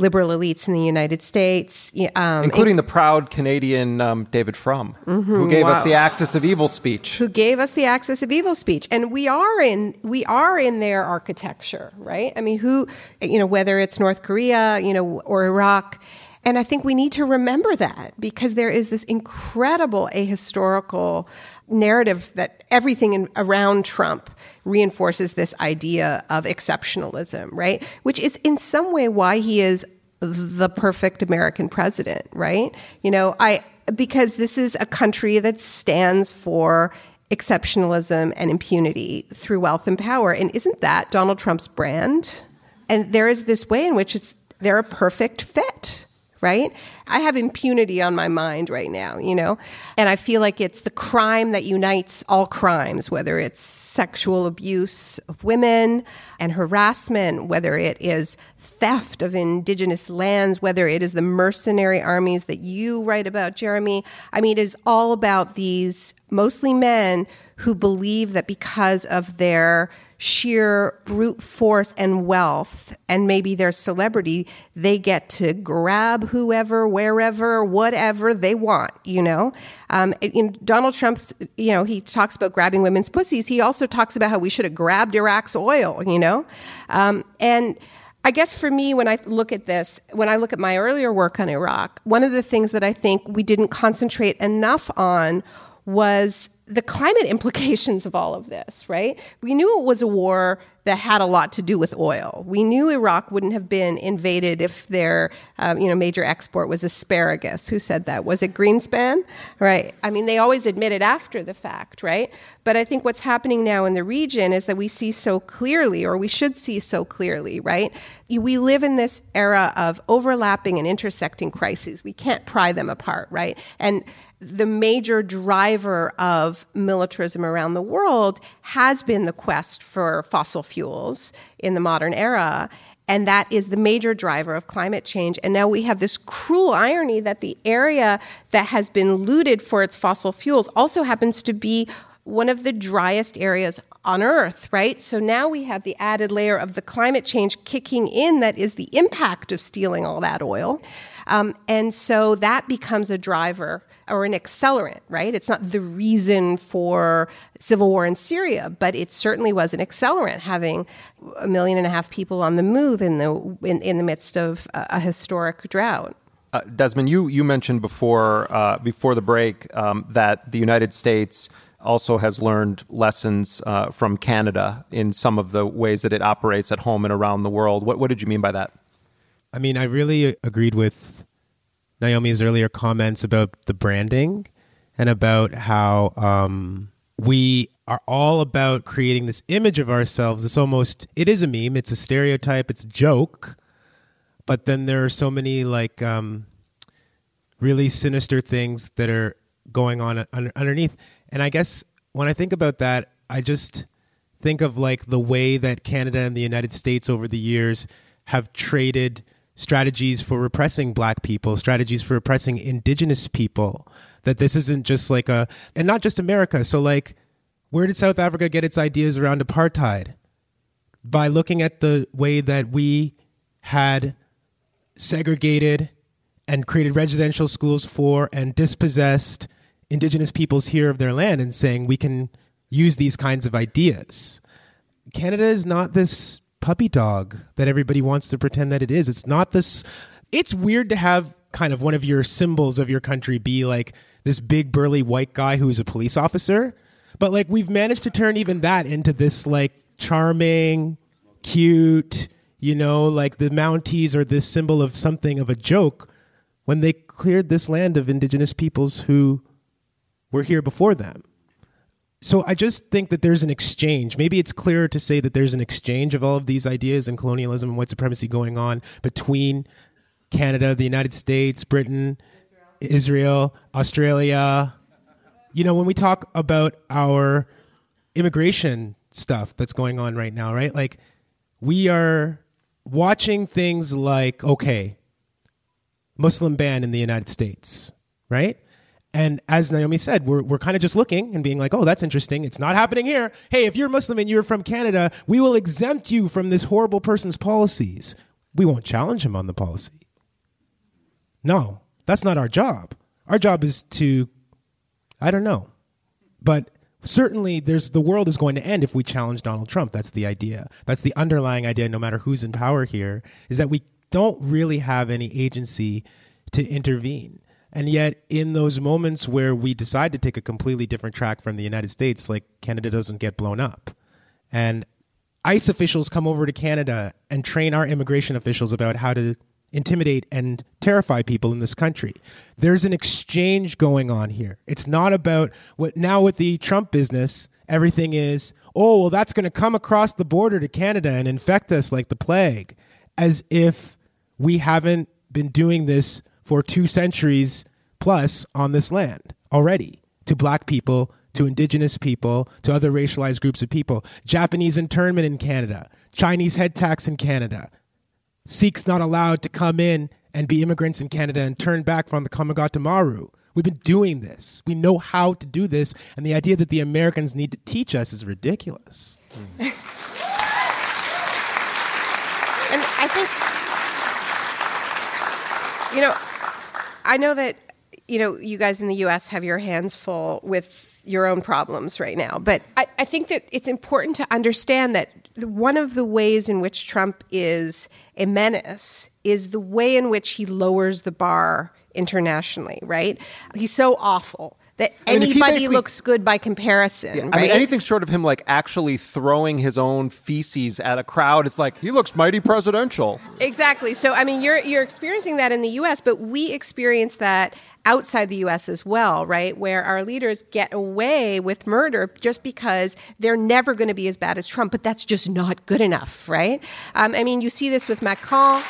liberal elites in the United States, um, including the proud Canadian um, David Frum, mm-hmm, who gave wow. us the Axis of Evil speech. Who gave us the Axis of Evil speech, and we are in we are in their architecture, right? I mean, who you know whether it's North Korea, you know, or Iraq. And I think we need to remember that because there is this incredible ahistorical narrative that everything in, around Trump reinforces this idea of exceptionalism, right? Which is in some way why he is the perfect American president, right? You know, I because this is a country that stands for exceptionalism and impunity through wealth and power. And isn't that Donald Trump's brand? And there is this way in which it's they're a perfect fit right? I have impunity on my mind right now, you know? And I feel like it's the crime that unites all crimes, whether it's sexual abuse of women and harassment, whether it is theft of indigenous lands, whether it is the mercenary armies that you write about, Jeremy. I mean, it is all about these mostly men who believe that because of their sheer brute force and wealth and maybe their celebrity, they get to grab whoever, wherever, whatever they want, you know? Um, in Donald Trump, you know, he talks about grabbing women's pussies. He also talks about how we should have grabbed Iraq's oil, you know? Um, and I guess for me, when I look at this, when I look at my earlier work on Iraq, one of the things that I think we didn't concentrate enough on was the climate implications of all of this, right? We knew it was a war that had a lot to do with oil. We knew Iraq wouldn't have been invaded if their, um, you know, major export was asparagus. Who said that? Was it Greenspan? Right. I mean, they always admit it after the fact, right? But I think what's happening now in the region is that we see so clearly, or we should see so clearly, right? We live in this era of overlapping and intersecting crises. We can't pry them apart, right? And the major driver of militarism around the world has been the quest for fossil fuels in the modern era. And that is the major driver of climate change. And now we have this cruel irony that the area that has been looted for its fossil fuels also happens to be one of the driest areas on Earth, right? So now we have the added layer of the climate change kicking in that is the impact of stealing all that oil. Um, and so that becomes a driver or an accelerant, right? It's not the reason for civil war in Syria, but it certainly was an accelerant having a million and a half people on the move in the in, in the midst of a, a historic drought. Uh, Desmond, you you mentioned before uh, before the break um, that the United States also has learned lessons uh, from Canada in some of the ways that it operates at home and around the world. What what did you mean by that? I mean, I really agreed with Naomi's earlier comments about the branding and about how um, we are all about creating this image of ourselves. It's almost, it is a meme, it's a stereotype, it's a joke. But then there are so many like um, really sinister things that are going on underneath. And I guess when I think about that, I just think of like the way that Canada and the United States over the years have traded strategies for repressing black people, strategies for repressing indigenous people. That this isn't just like a, and not just America. So, like, where did South Africa get its ideas around apartheid? By looking at the way that we had segregated and created residential schools for and dispossessed indigenous peoples here of their land and saying we can use these kinds of ideas. Canada is not this puppy dog that everybody wants to pretend that it is. It's not this. It's weird to have kind of one of your symbols of your country be like this big burly white guy who's a police officer. But like we've managed to turn even that into this like charming, cute, you know, like the Mounties are this symbol of something of a joke when they cleared this land of indigenous peoples who were here before them so I just think that there's an exchange. Maybe it's clearer to say that there's an exchange of all of these ideas and colonialism and white supremacy going on between Canada, the United States, Britain, Israel, Australia. You know, when we talk about our immigration stuff that's going on right now, right? Like we are watching things like okay, Muslim ban in the United States, right? And as Naomi said, we're, we're kind of just looking and being like, oh, that's interesting. It's not happening here. Hey, if you're Muslim and you're from Canada, we will exempt you from this horrible person's policies. We won't challenge him on the policy. No, that's not our job. Our job is to, I don't know. But certainly there's the world is going to end if we challenge Donald Trump. That's the idea. That's the underlying idea, no matter who's in power here, is that we don't really have any agency to intervene. And yet, in those moments where we decide to take a completely different track from the United States, like Canada doesn't get blown up. And ICE officials come over to Canada and train our immigration officials about how to intimidate and terrify people in this country. There's an exchange going on here. It's not about what now with the Trump business, everything is, oh, well, that's going to come across the border to Canada and infect us like the plague, as if we haven't been doing this for two centuries plus on this land already to black people, to indigenous people, to other racialized groups of people. Japanese internment in Canada, Chinese head tax in Canada, Sikhs not allowed to come in and be immigrants in Canada and turn back from the Komagata Maru. We've been doing this. We know how to do this, and the idea that the Americans need to teach us is ridiculous. Mm. and I think, you know, I know that you know you guys in the U.S. have your hands full with your own problems right now, but I, I think that it's important to understand that one of the ways in which Trump is a menace is the way in which he lowers the bar internationally. Right? He's so awful that I mean, anybody looks good by comparison. Yeah, right? I mean, anything short of him like actually throwing his own feces at a crowd, it's like he looks mighty presidential. Exactly. So, I mean, you're you're experiencing that in the U.S., but we experience that outside the U.S. as well, right? Where our leaders get away with murder just because they're never going to be as bad as Trump, but that's just not good enough, right? Um, I mean, you see this with Macron.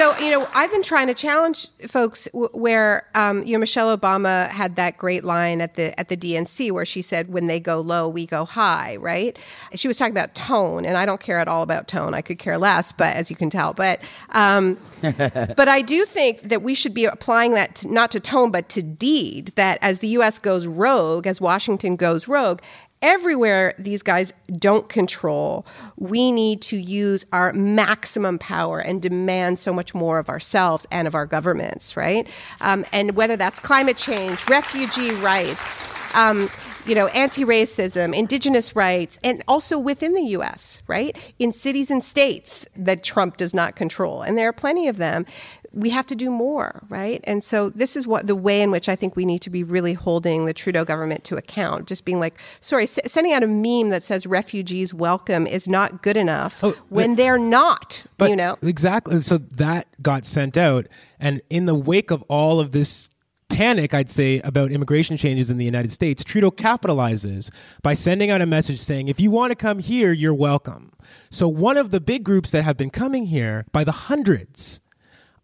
So you know, I've been trying to challenge folks w- where um, you know Michelle Obama had that great line at the at the DNC where she said, "When they go low, we go high." Right? She was talking about tone, and I don't care at all about tone. I could care less, but as you can tell, but um, but I do think that we should be applying that to, not to tone but to deed. That as the U.S. goes rogue, as Washington goes rogue, everywhere these guys don't control, we need to use our maximum power and demand so much more of ourselves and of our governments, right? Um, and whether that's climate change, refugee rights, um, you know, anti-racism, indigenous rights, and also within the U.S., right? In cities and states that Trump does not control, and there are plenty of them. We have to do more, right? And so this is what the way in which I think we need to be really holding the Trudeau government to account. Just being like, sorry, s- sending out a meme that says refugees welcome is not good enough oh, when they're not. But you know, exactly. So that got sent out, and in the wake of all of this panic, I'd say about immigration changes in the United States, Trudeau capitalizes by sending out a message saying, "If you want to come here, you're welcome." So one of the big groups that have been coming here by the hundreds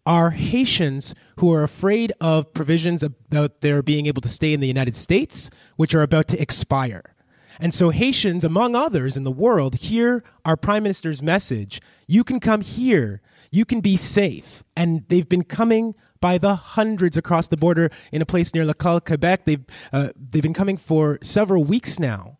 are Haitians who are afraid of provisions about their being able to stay in the United States, which are about to expire. And so Haitians, among others in the world, hear our prime minister's message. You can come here. You can be safe. And they've been coming by the hundreds across the border in a place near Lacolle, Quebec. They've, uh, they've been coming for several weeks now.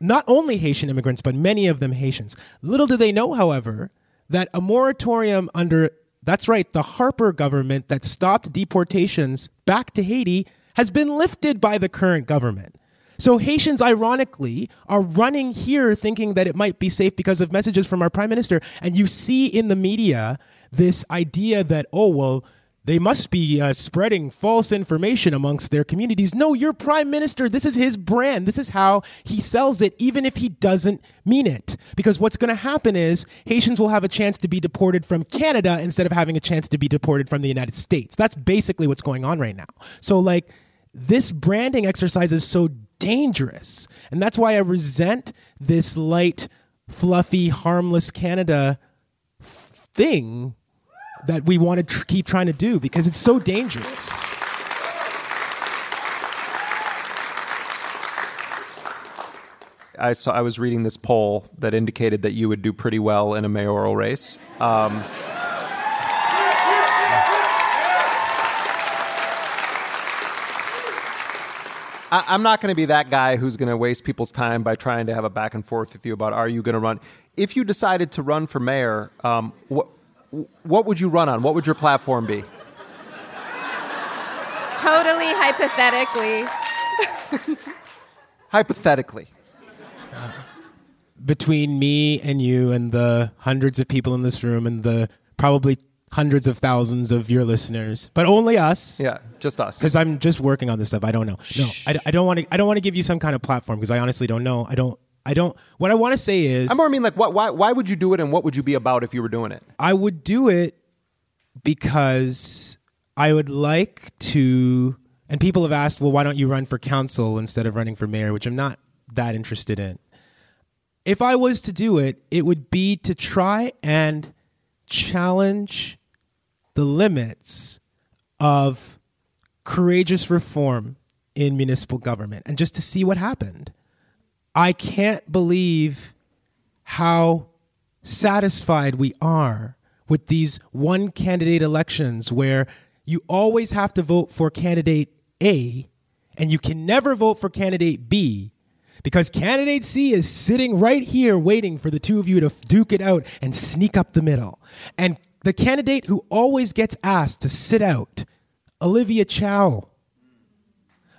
Not only Haitian immigrants, but many of them Haitians. Little do they know, however, that a moratorium under, that's right, the Harper government that stopped deportations back to Haiti has been lifted by the current government. So Haitians, ironically, are running here thinking that it might be safe because of messages from our prime minister. And you see in the media this idea that, oh, well, they must be uh, spreading false information amongst their communities. No, your prime minister, this is his brand. This is how he sells it, even if he doesn't mean it. Because what's going to happen is Haitians will have a chance to be deported from Canada instead of having a chance to be deported from the United States. That's basically what's going on right now. So, like, this branding exercise is so dangerous. And that's why I resent this light, fluffy, harmless Canada thing that we want to tr- keep trying to do because it's so dangerous. I saw I was reading this poll that indicated that you would do pretty well in a mayoral race. Um, I, I'm not going to be that guy who's going to waste people's time by trying to have a back and forth with you about are you going to run. If you decided to run for mayor, um, what would you run on? What would your platform be? totally hypothetically. Hypothetically. Between me and you and the hundreds of people in this room and the probably hundreds of thousands of your listeners, but only us. Yeah, just us. Because I'm just working on this stuff. I don't know. No, I, I don't want to. I don't want to give you some kind of platform because I honestly don't know. I don't. I don't. What I want to say is, I more mean like what, why why would you do it and what would you be about if you were doing it? I would do it because I would like to. And people have asked, well, why don't you run for council instead of running for mayor, which I'm not that interested in. If I was to do it, it would be to try and challenge the limits of courageous reform in municipal government and just to see what happened. I can't believe how satisfied we are with these one candidate elections where you always have to vote for candidate A and you can never vote for candidate B because candidate C is sitting right here waiting for the two of you to duke it out and sneak up the middle. And the candidate who always gets asked to sit out, Olivia Chow,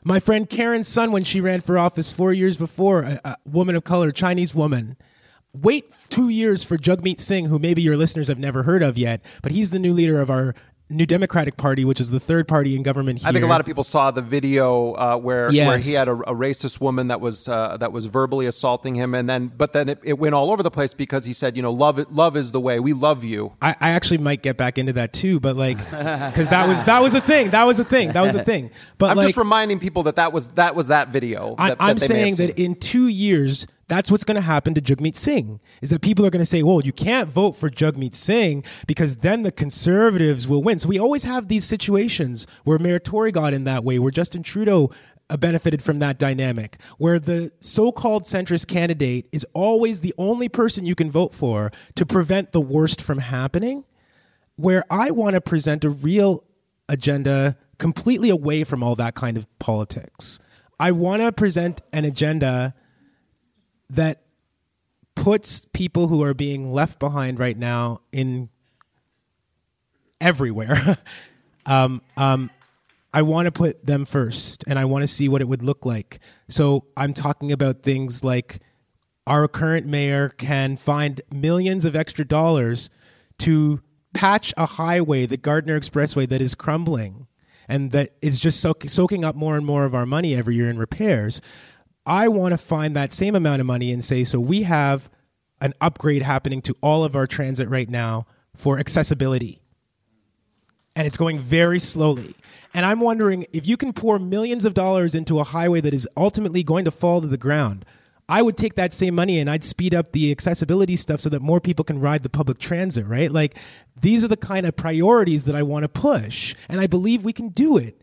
my friend Karen's son, when she ran for office four years before, a, a woman of color, Chinese woman. Wait two years for Jagmeet Singh, who maybe your listeners have never heard of yet, but he's the new leader of our New Democratic Party, which is the third party in government here. I think a lot of people saw the video uh, where Yes. where he had a, a racist woman that was uh, that was verbally assaulting him, and then but then it, it went all over the place because he said, you know, love love is the way. We love you. I, I actually might get back into that too, but like, because that was that was a thing. That was a thing. That was a thing. But I'm like, just reminding people that that was that was that video. I, That, I'm that they may have saying that in two years, that's what's going to happen to Jagmeet Singh. Is that people are going to say, "Well, you can't vote for Jagmeet Singh because then the conservatives will win." So we always have these situations where Mayor Tory got in that way, where Justin Trudeau uh, benefited from that dynamic, where the so-called centrist candidate is always the only person you can vote for to prevent the worst from happening. Where I want to present a real agenda completely away from all that kind of politics. I want to present an agenda that puts people who are being left behind right now in everywhere. um, um, I want to put them first and I want to see what it would look like. So I'm talking about things like our current mayor can find millions of extra dollars to patch a highway, the Gardiner Expressway, that is crumbling and that is just soak- soaking up more and more of our money every year in repairs. I want to find that same amount of money and say, so we have an upgrade happening to all of our transit right now for accessibility. And it's going very slowly. And I'm wondering if you can pour millions of dollars into a highway that is ultimately going to fall to the ground. I would take that same money and I'd speed up the accessibility stuff so that more people can ride the public transit, right? Like these are the kind of priorities that I want to push. And I believe we can do it.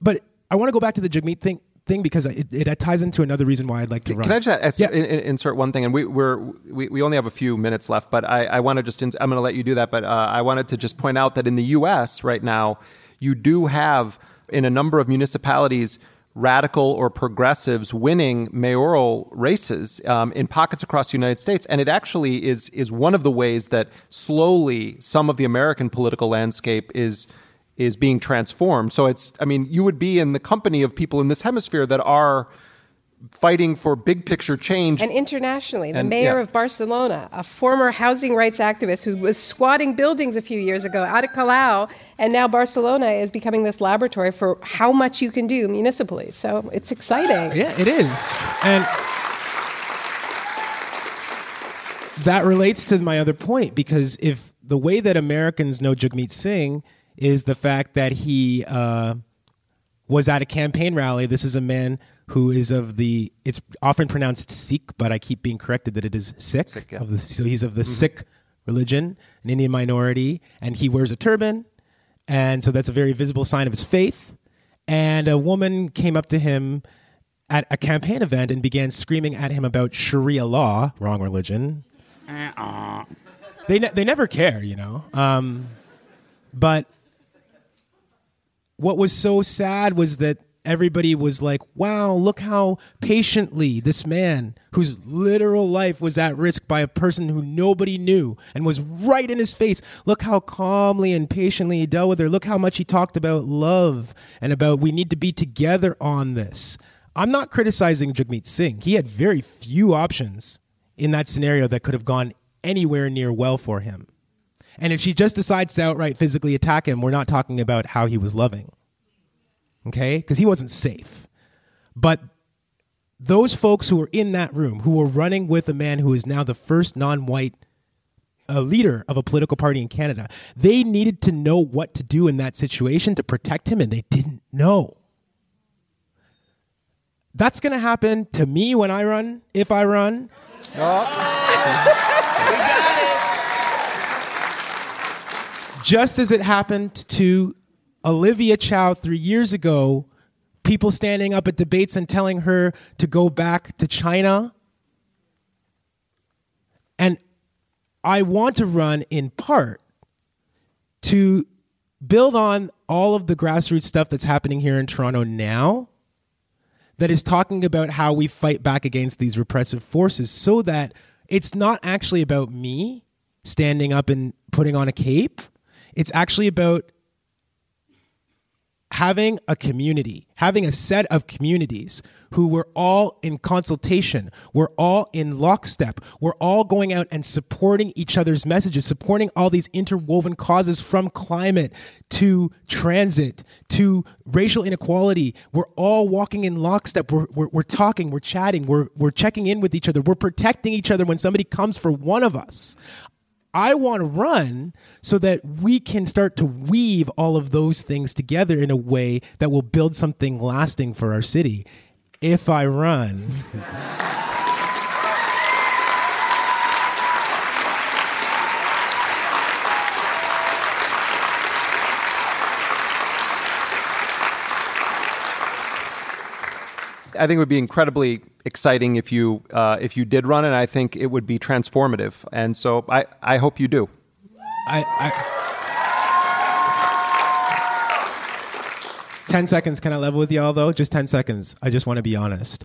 But I want to go back to the Jagmeet thing thing because it, it ties into another reason why I'd like to run. Can. I just ask, Yeah. in- in- insert one thing? And we, we're, we, we only have a few minutes left, but I, I want to just, I'm going to let you do that. But uh, I wanted to just point out that in the U.S. right now, you do have in a number of municipalities radical or progressives winning mayoral races um, in pockets across the United States, and it actually is is one of the ways that slowly some of the American political landscape is is being transformed. So it's, I mean, you would be in the company of people in this hemisphere that are fighting for big picture change. And internationally, the And- mayor yeah. of Barcelona, a former housing rights activist who was squatting buildings a few years ago Ada Colau, and now Barcelona is becoming this laboratory for how much you can do municipally. So it's exciting. Yeah, it is. And that relates to my other point because if the way that Americans know Jagmeet Singh is the fact that he uh, was at a campaign rally, this is a man who is of the, it's often pronounced Sikh, but I keep being corrected that it is Sikh. of the, so he's of the Sikh religion, an Indian minority, and he wears a turban. And so that's a very visible sign of his faith. And a woman came up to him at a campaign event and began screaming at him about Sharia law, wrong religion. They, ne- they never care, you know. Um, but what was so sad was that everybody was like, wow, look how patiently this man, whose literal life was at risk by a person who nobody knew and was right in his face, look how calmly and patiently he dealt with her. Look how much he talked about love and about we need to be together on this. I'm not criticizing Jagmeet Singh. He had very few options in that scenario that could have gone anywhere near well for him. And if she just decides to outright physically attack him, we're not talking about how he was loving. Okay? Because he wasn't safe. But those folks who were in that room, who were running with a man who is now the first non white uh, leader of a political party in Canada, they needed to know what to do in that situation to protect him, and they didn't know. That's going to happen to me when I run, if I run. just as it happened to Olivia Chow three years ago, people standing up at debates and telling her to go back to China. And I want to run in part to build on all of the grassroots stuff that's happening here in Toronto now that is talking about how we fight back against these repressive forces so that it's not actually about me standing up and putting on a cape. It's actually about having a community, having a set of communities who were all in consultation, we're all in lockstep, we're all going out and supporting each other's messages, supporting all these interwoven causes from climate to transit to racial inequality. We're all walking in lockstep. We're, we're, we're talking, we're chatting, we're, we're checking in with each other, we're protecting each other when somebody comes for one of us. I want to run so that we can start to weave all of those things together in a way that will build something lasting for our city. If I run. I think it would be incredibly exciting if you uh, if you did run, and I think it would be transformative. And so I, I hope you do. I, I 10 seconds. Can I level with y'all, though? Just 10 seconds. I just want to be honest.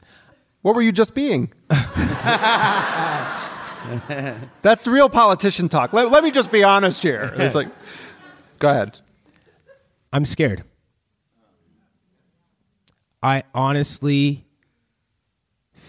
What were you just being? That's real politician talk. Let, let me just be honest here. It's like, go ahead. I'm scared. I honestly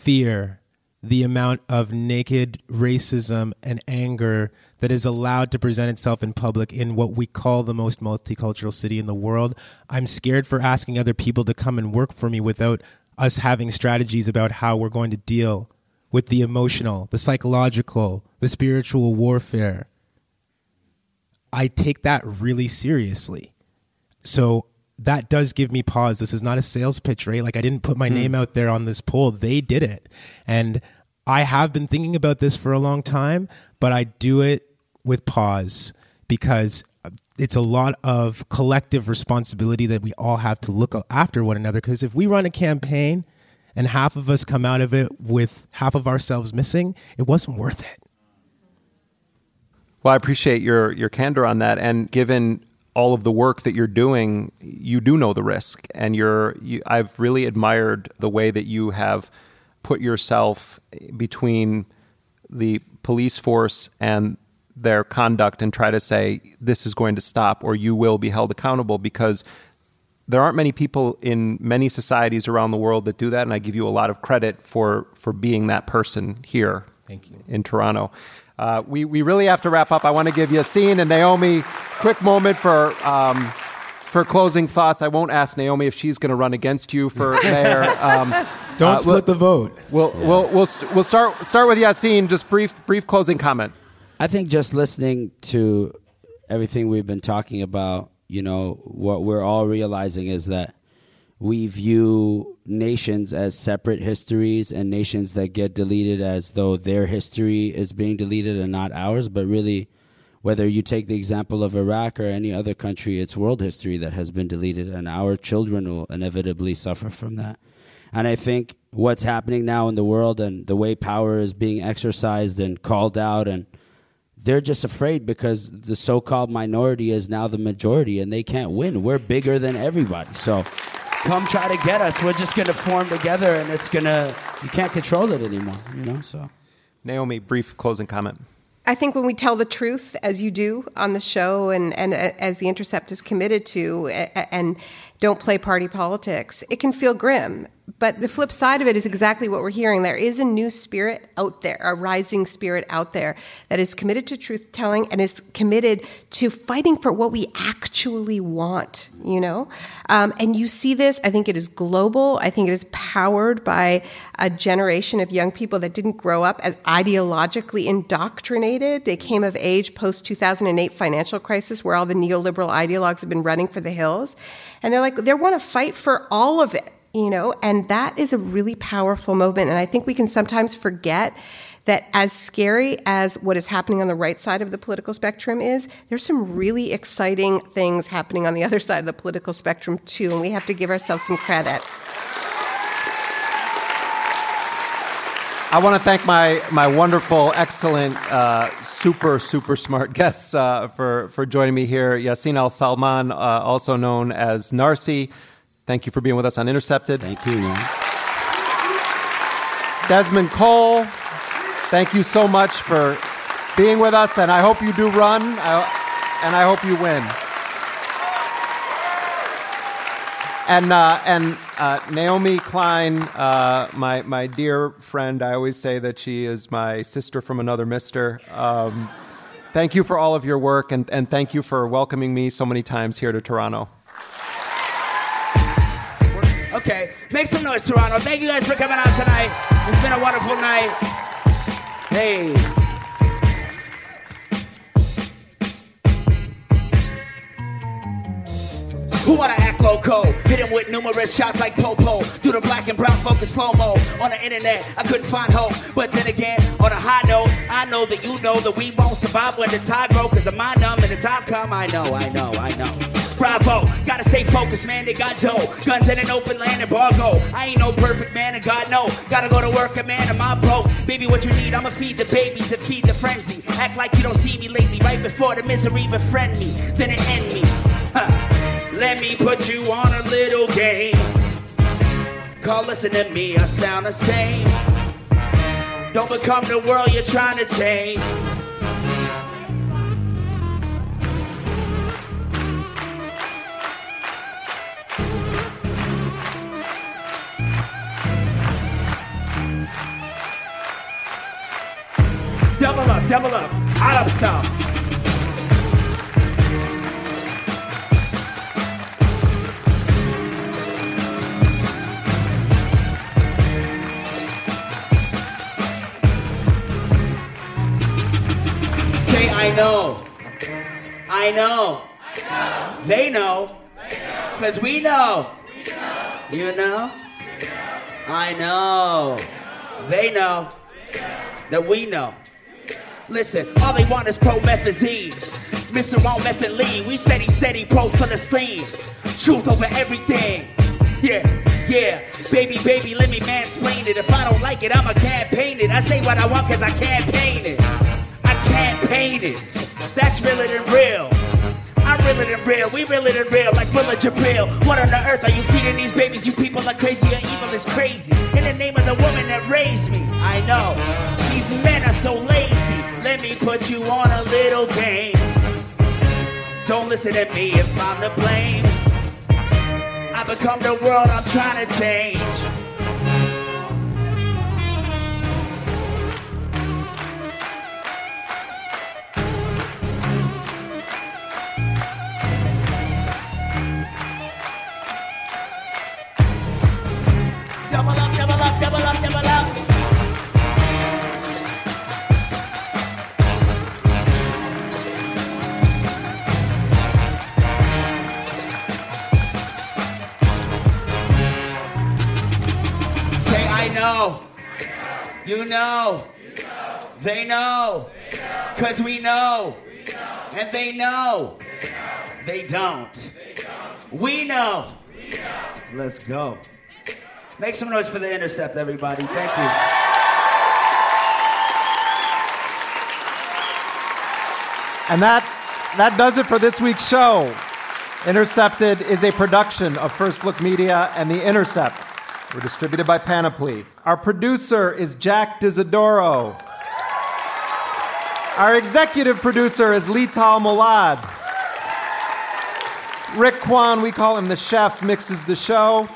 fear the amount of naked racism and anger that is allowed to present itself in public in what we call the most multicultural city in the world. I'm scared for asking other people to come and work for me without us having strategies about how we're going to deal with the emotional, the psychological, the spiritual warfare. I take that really seriously. So that does give me pause. This is not a sales pitch, right? Like I didn't put my mm. name out there on this poll. They did it. And I have been thinking about this for a long time, but I do it with pause because it's a lot of collective responsibility that we all have to look after one another. Because if we run a campaign and half of us come out of it with half of ourselves missing, it wasn't worth it. Well, I appreciate your your candor on that, and given all of the work that you're doing, you do know the risk, and you're. You, I've really admired the way that you have put yourself between the police force and their conduct and try to say this is going to stop or you will be held accountable because there aren't many people in many societies around the world that do that and I give you a lot of credit for for being that person here Thank you. in Toronto. Uh, we, we really have to wrap up. I want to give Yassin and Naomi quick moment for um, for closing thoughts. I won't ask Naomi if she's going to run against you for mayor. Um, Don't uh, split we'll, the vote. We'll yeah. we'll we'll, st- we'll start start with Yassin. Just brief brief closing comment. I think just listening to everything we've been talking about, you know, what we're all realizing is that we view nations as separate histories and nations that get deleted as though their history is being deleted and not ours. But really, whether you take the example of Iraq or any other country, it's world history that has been deleted, and our children will inevitably suffer from that. And I think what's happening now in the world and the way power is being exercised and called out and they're just afraid because the so-called minority is now the majority and they can't win. We're bigger than everybody. So come try to get us. We're just going to form together, and it's going to, you can't control it anymore, you know? So, Naomi, brief closing comment. I think when we tell the truth, as you do on the show, and, and uh, as The Intercept is committed to, and don't play party politics, it can feel grim. But the flip side of it is exactly what we're hearing. There is a new spirit out there, a rising spirit out there that is committed to truth telling and is committed to fighting for what we actually want, you know? Um, and you see this, I think it is global. I think it is powered by a generation of young people that didn't grow up as ideologically indoctrinated. They came of age post 2008 financial crisis where all the neoliberal ideologues have been running for the hills. And they're like, they want to fight for all of it you know, and that is a really powerful moment. And I think we can sometimes forget that as scary as what is happening on the right side of the political spectrum is, there's some really exciting things happening on the other side of the political spectrum too, and we have to give ourselves some credit. I want to thank my my wonderful, excellent, uh, super super smart guests uh, for for joining me here. Yassin Al Salman, uh, also known as Narcy. Thank you for being with us on Intercepted. Thank you. Man. Desmond Cole, thank you so much for being with us, and I hope you do run, and I hope you win. And uh, and uh, Naomi Klein, uh, my my dear friend, I always say that she is my sister from another mister. Um, thank you for all of your work, and, and thank you for welcoming me so many times here to Toronto. Okay, make some noise, Toronto. Thank you guys for coming out tonight. It's been a wonderful night. Hey. Who wanna act loco? Hit him with numerous shots like Popo. Do the black and brown focus slow mo. On the internet, I couldn't find hope. But then again, on a high note, I know that you know that we won't survive when the tide grows. Cause the mind numb and the time come. I know, I know, I know. Bravo, gotta stay focused, man. They got dough. Guns in an open land embargo. I ain't no perfect man, and God no. Gotta go to work, a man, and my broke. Baby, what you need? I'ma feed the babies and feed the frenzy. Act like you don't see me lately. Right before the misery befriend me, then it end me. Huh. Let me put you on a little game. Call, listen to me, I sound the same. Don't become the world you're trying to change. Double up, of style. Say I know. I know. They know. Because we know. You know? I know. They know. That we know. Listen, all they want is promethazine. Mr. Won't method lean. We steady, steady, pro Philistine. Truth over everything. Yeah, yeah. Baby, baby, let me mansplain it. If I don't like it, I'ma campaign it. I say what I want cause I campaign it. I campaign it. That's realer than real. I'm realer than real. We realer than real. Like Willa Jabril. What on the earth are you feeding these babies? You people are crazy. Your evil is crazy. In the name of the woman that raised me. I know. These men are so lazy. Let me put you on a little game. Don't listen to me if I'm to blame. I become the world I'm trying to change. Know. You know. They know. Cause we know. And they know. They don't. We know. Let's go. Make some noise for the intercept, everybody. Thank you. And that that does it for this week's show. Intercepted is a production of First Look Media and The Intercept. We're distributed by Panoply. Our producer is Jack D'Isidoro. Our executive producer is Lital Molad. Rick Kwan, we call him the chef, mixes the show.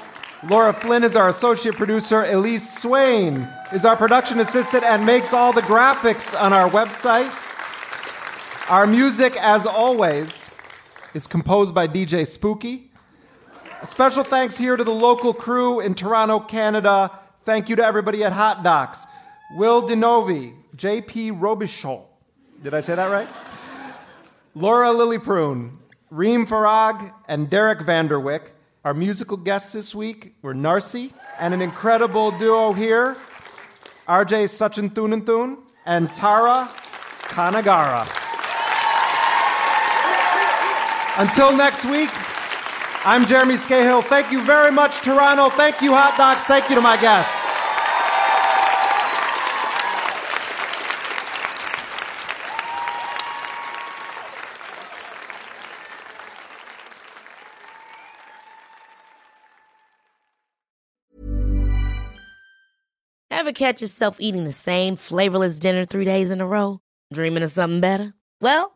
Laura Flynn is our associate producer. Elise Swain is our production assistant and makes all the graphics on our website. Our music, as always, is composed by DJ Spooky. Special thanks here to the local crew in Toronto, Canada. Thank you to everybody at Hot Docs. Will Denovi, JP Robichon. Did I say that right? Laura Lillyprune, Reem Farag, and Derek Vanderwick. Our musical guests this week were Narcy and an incredible duo here, RJ Sachinthunanthun and Tara Kanagara. Until next week, I'm Jeremy Scahill. Thank you very much, Toronto. Thank you, Hot Docs. Thank you to my guests. Ever catch yourself eating the same flavorless dinner three days in a row? Dreaming of something better? Well,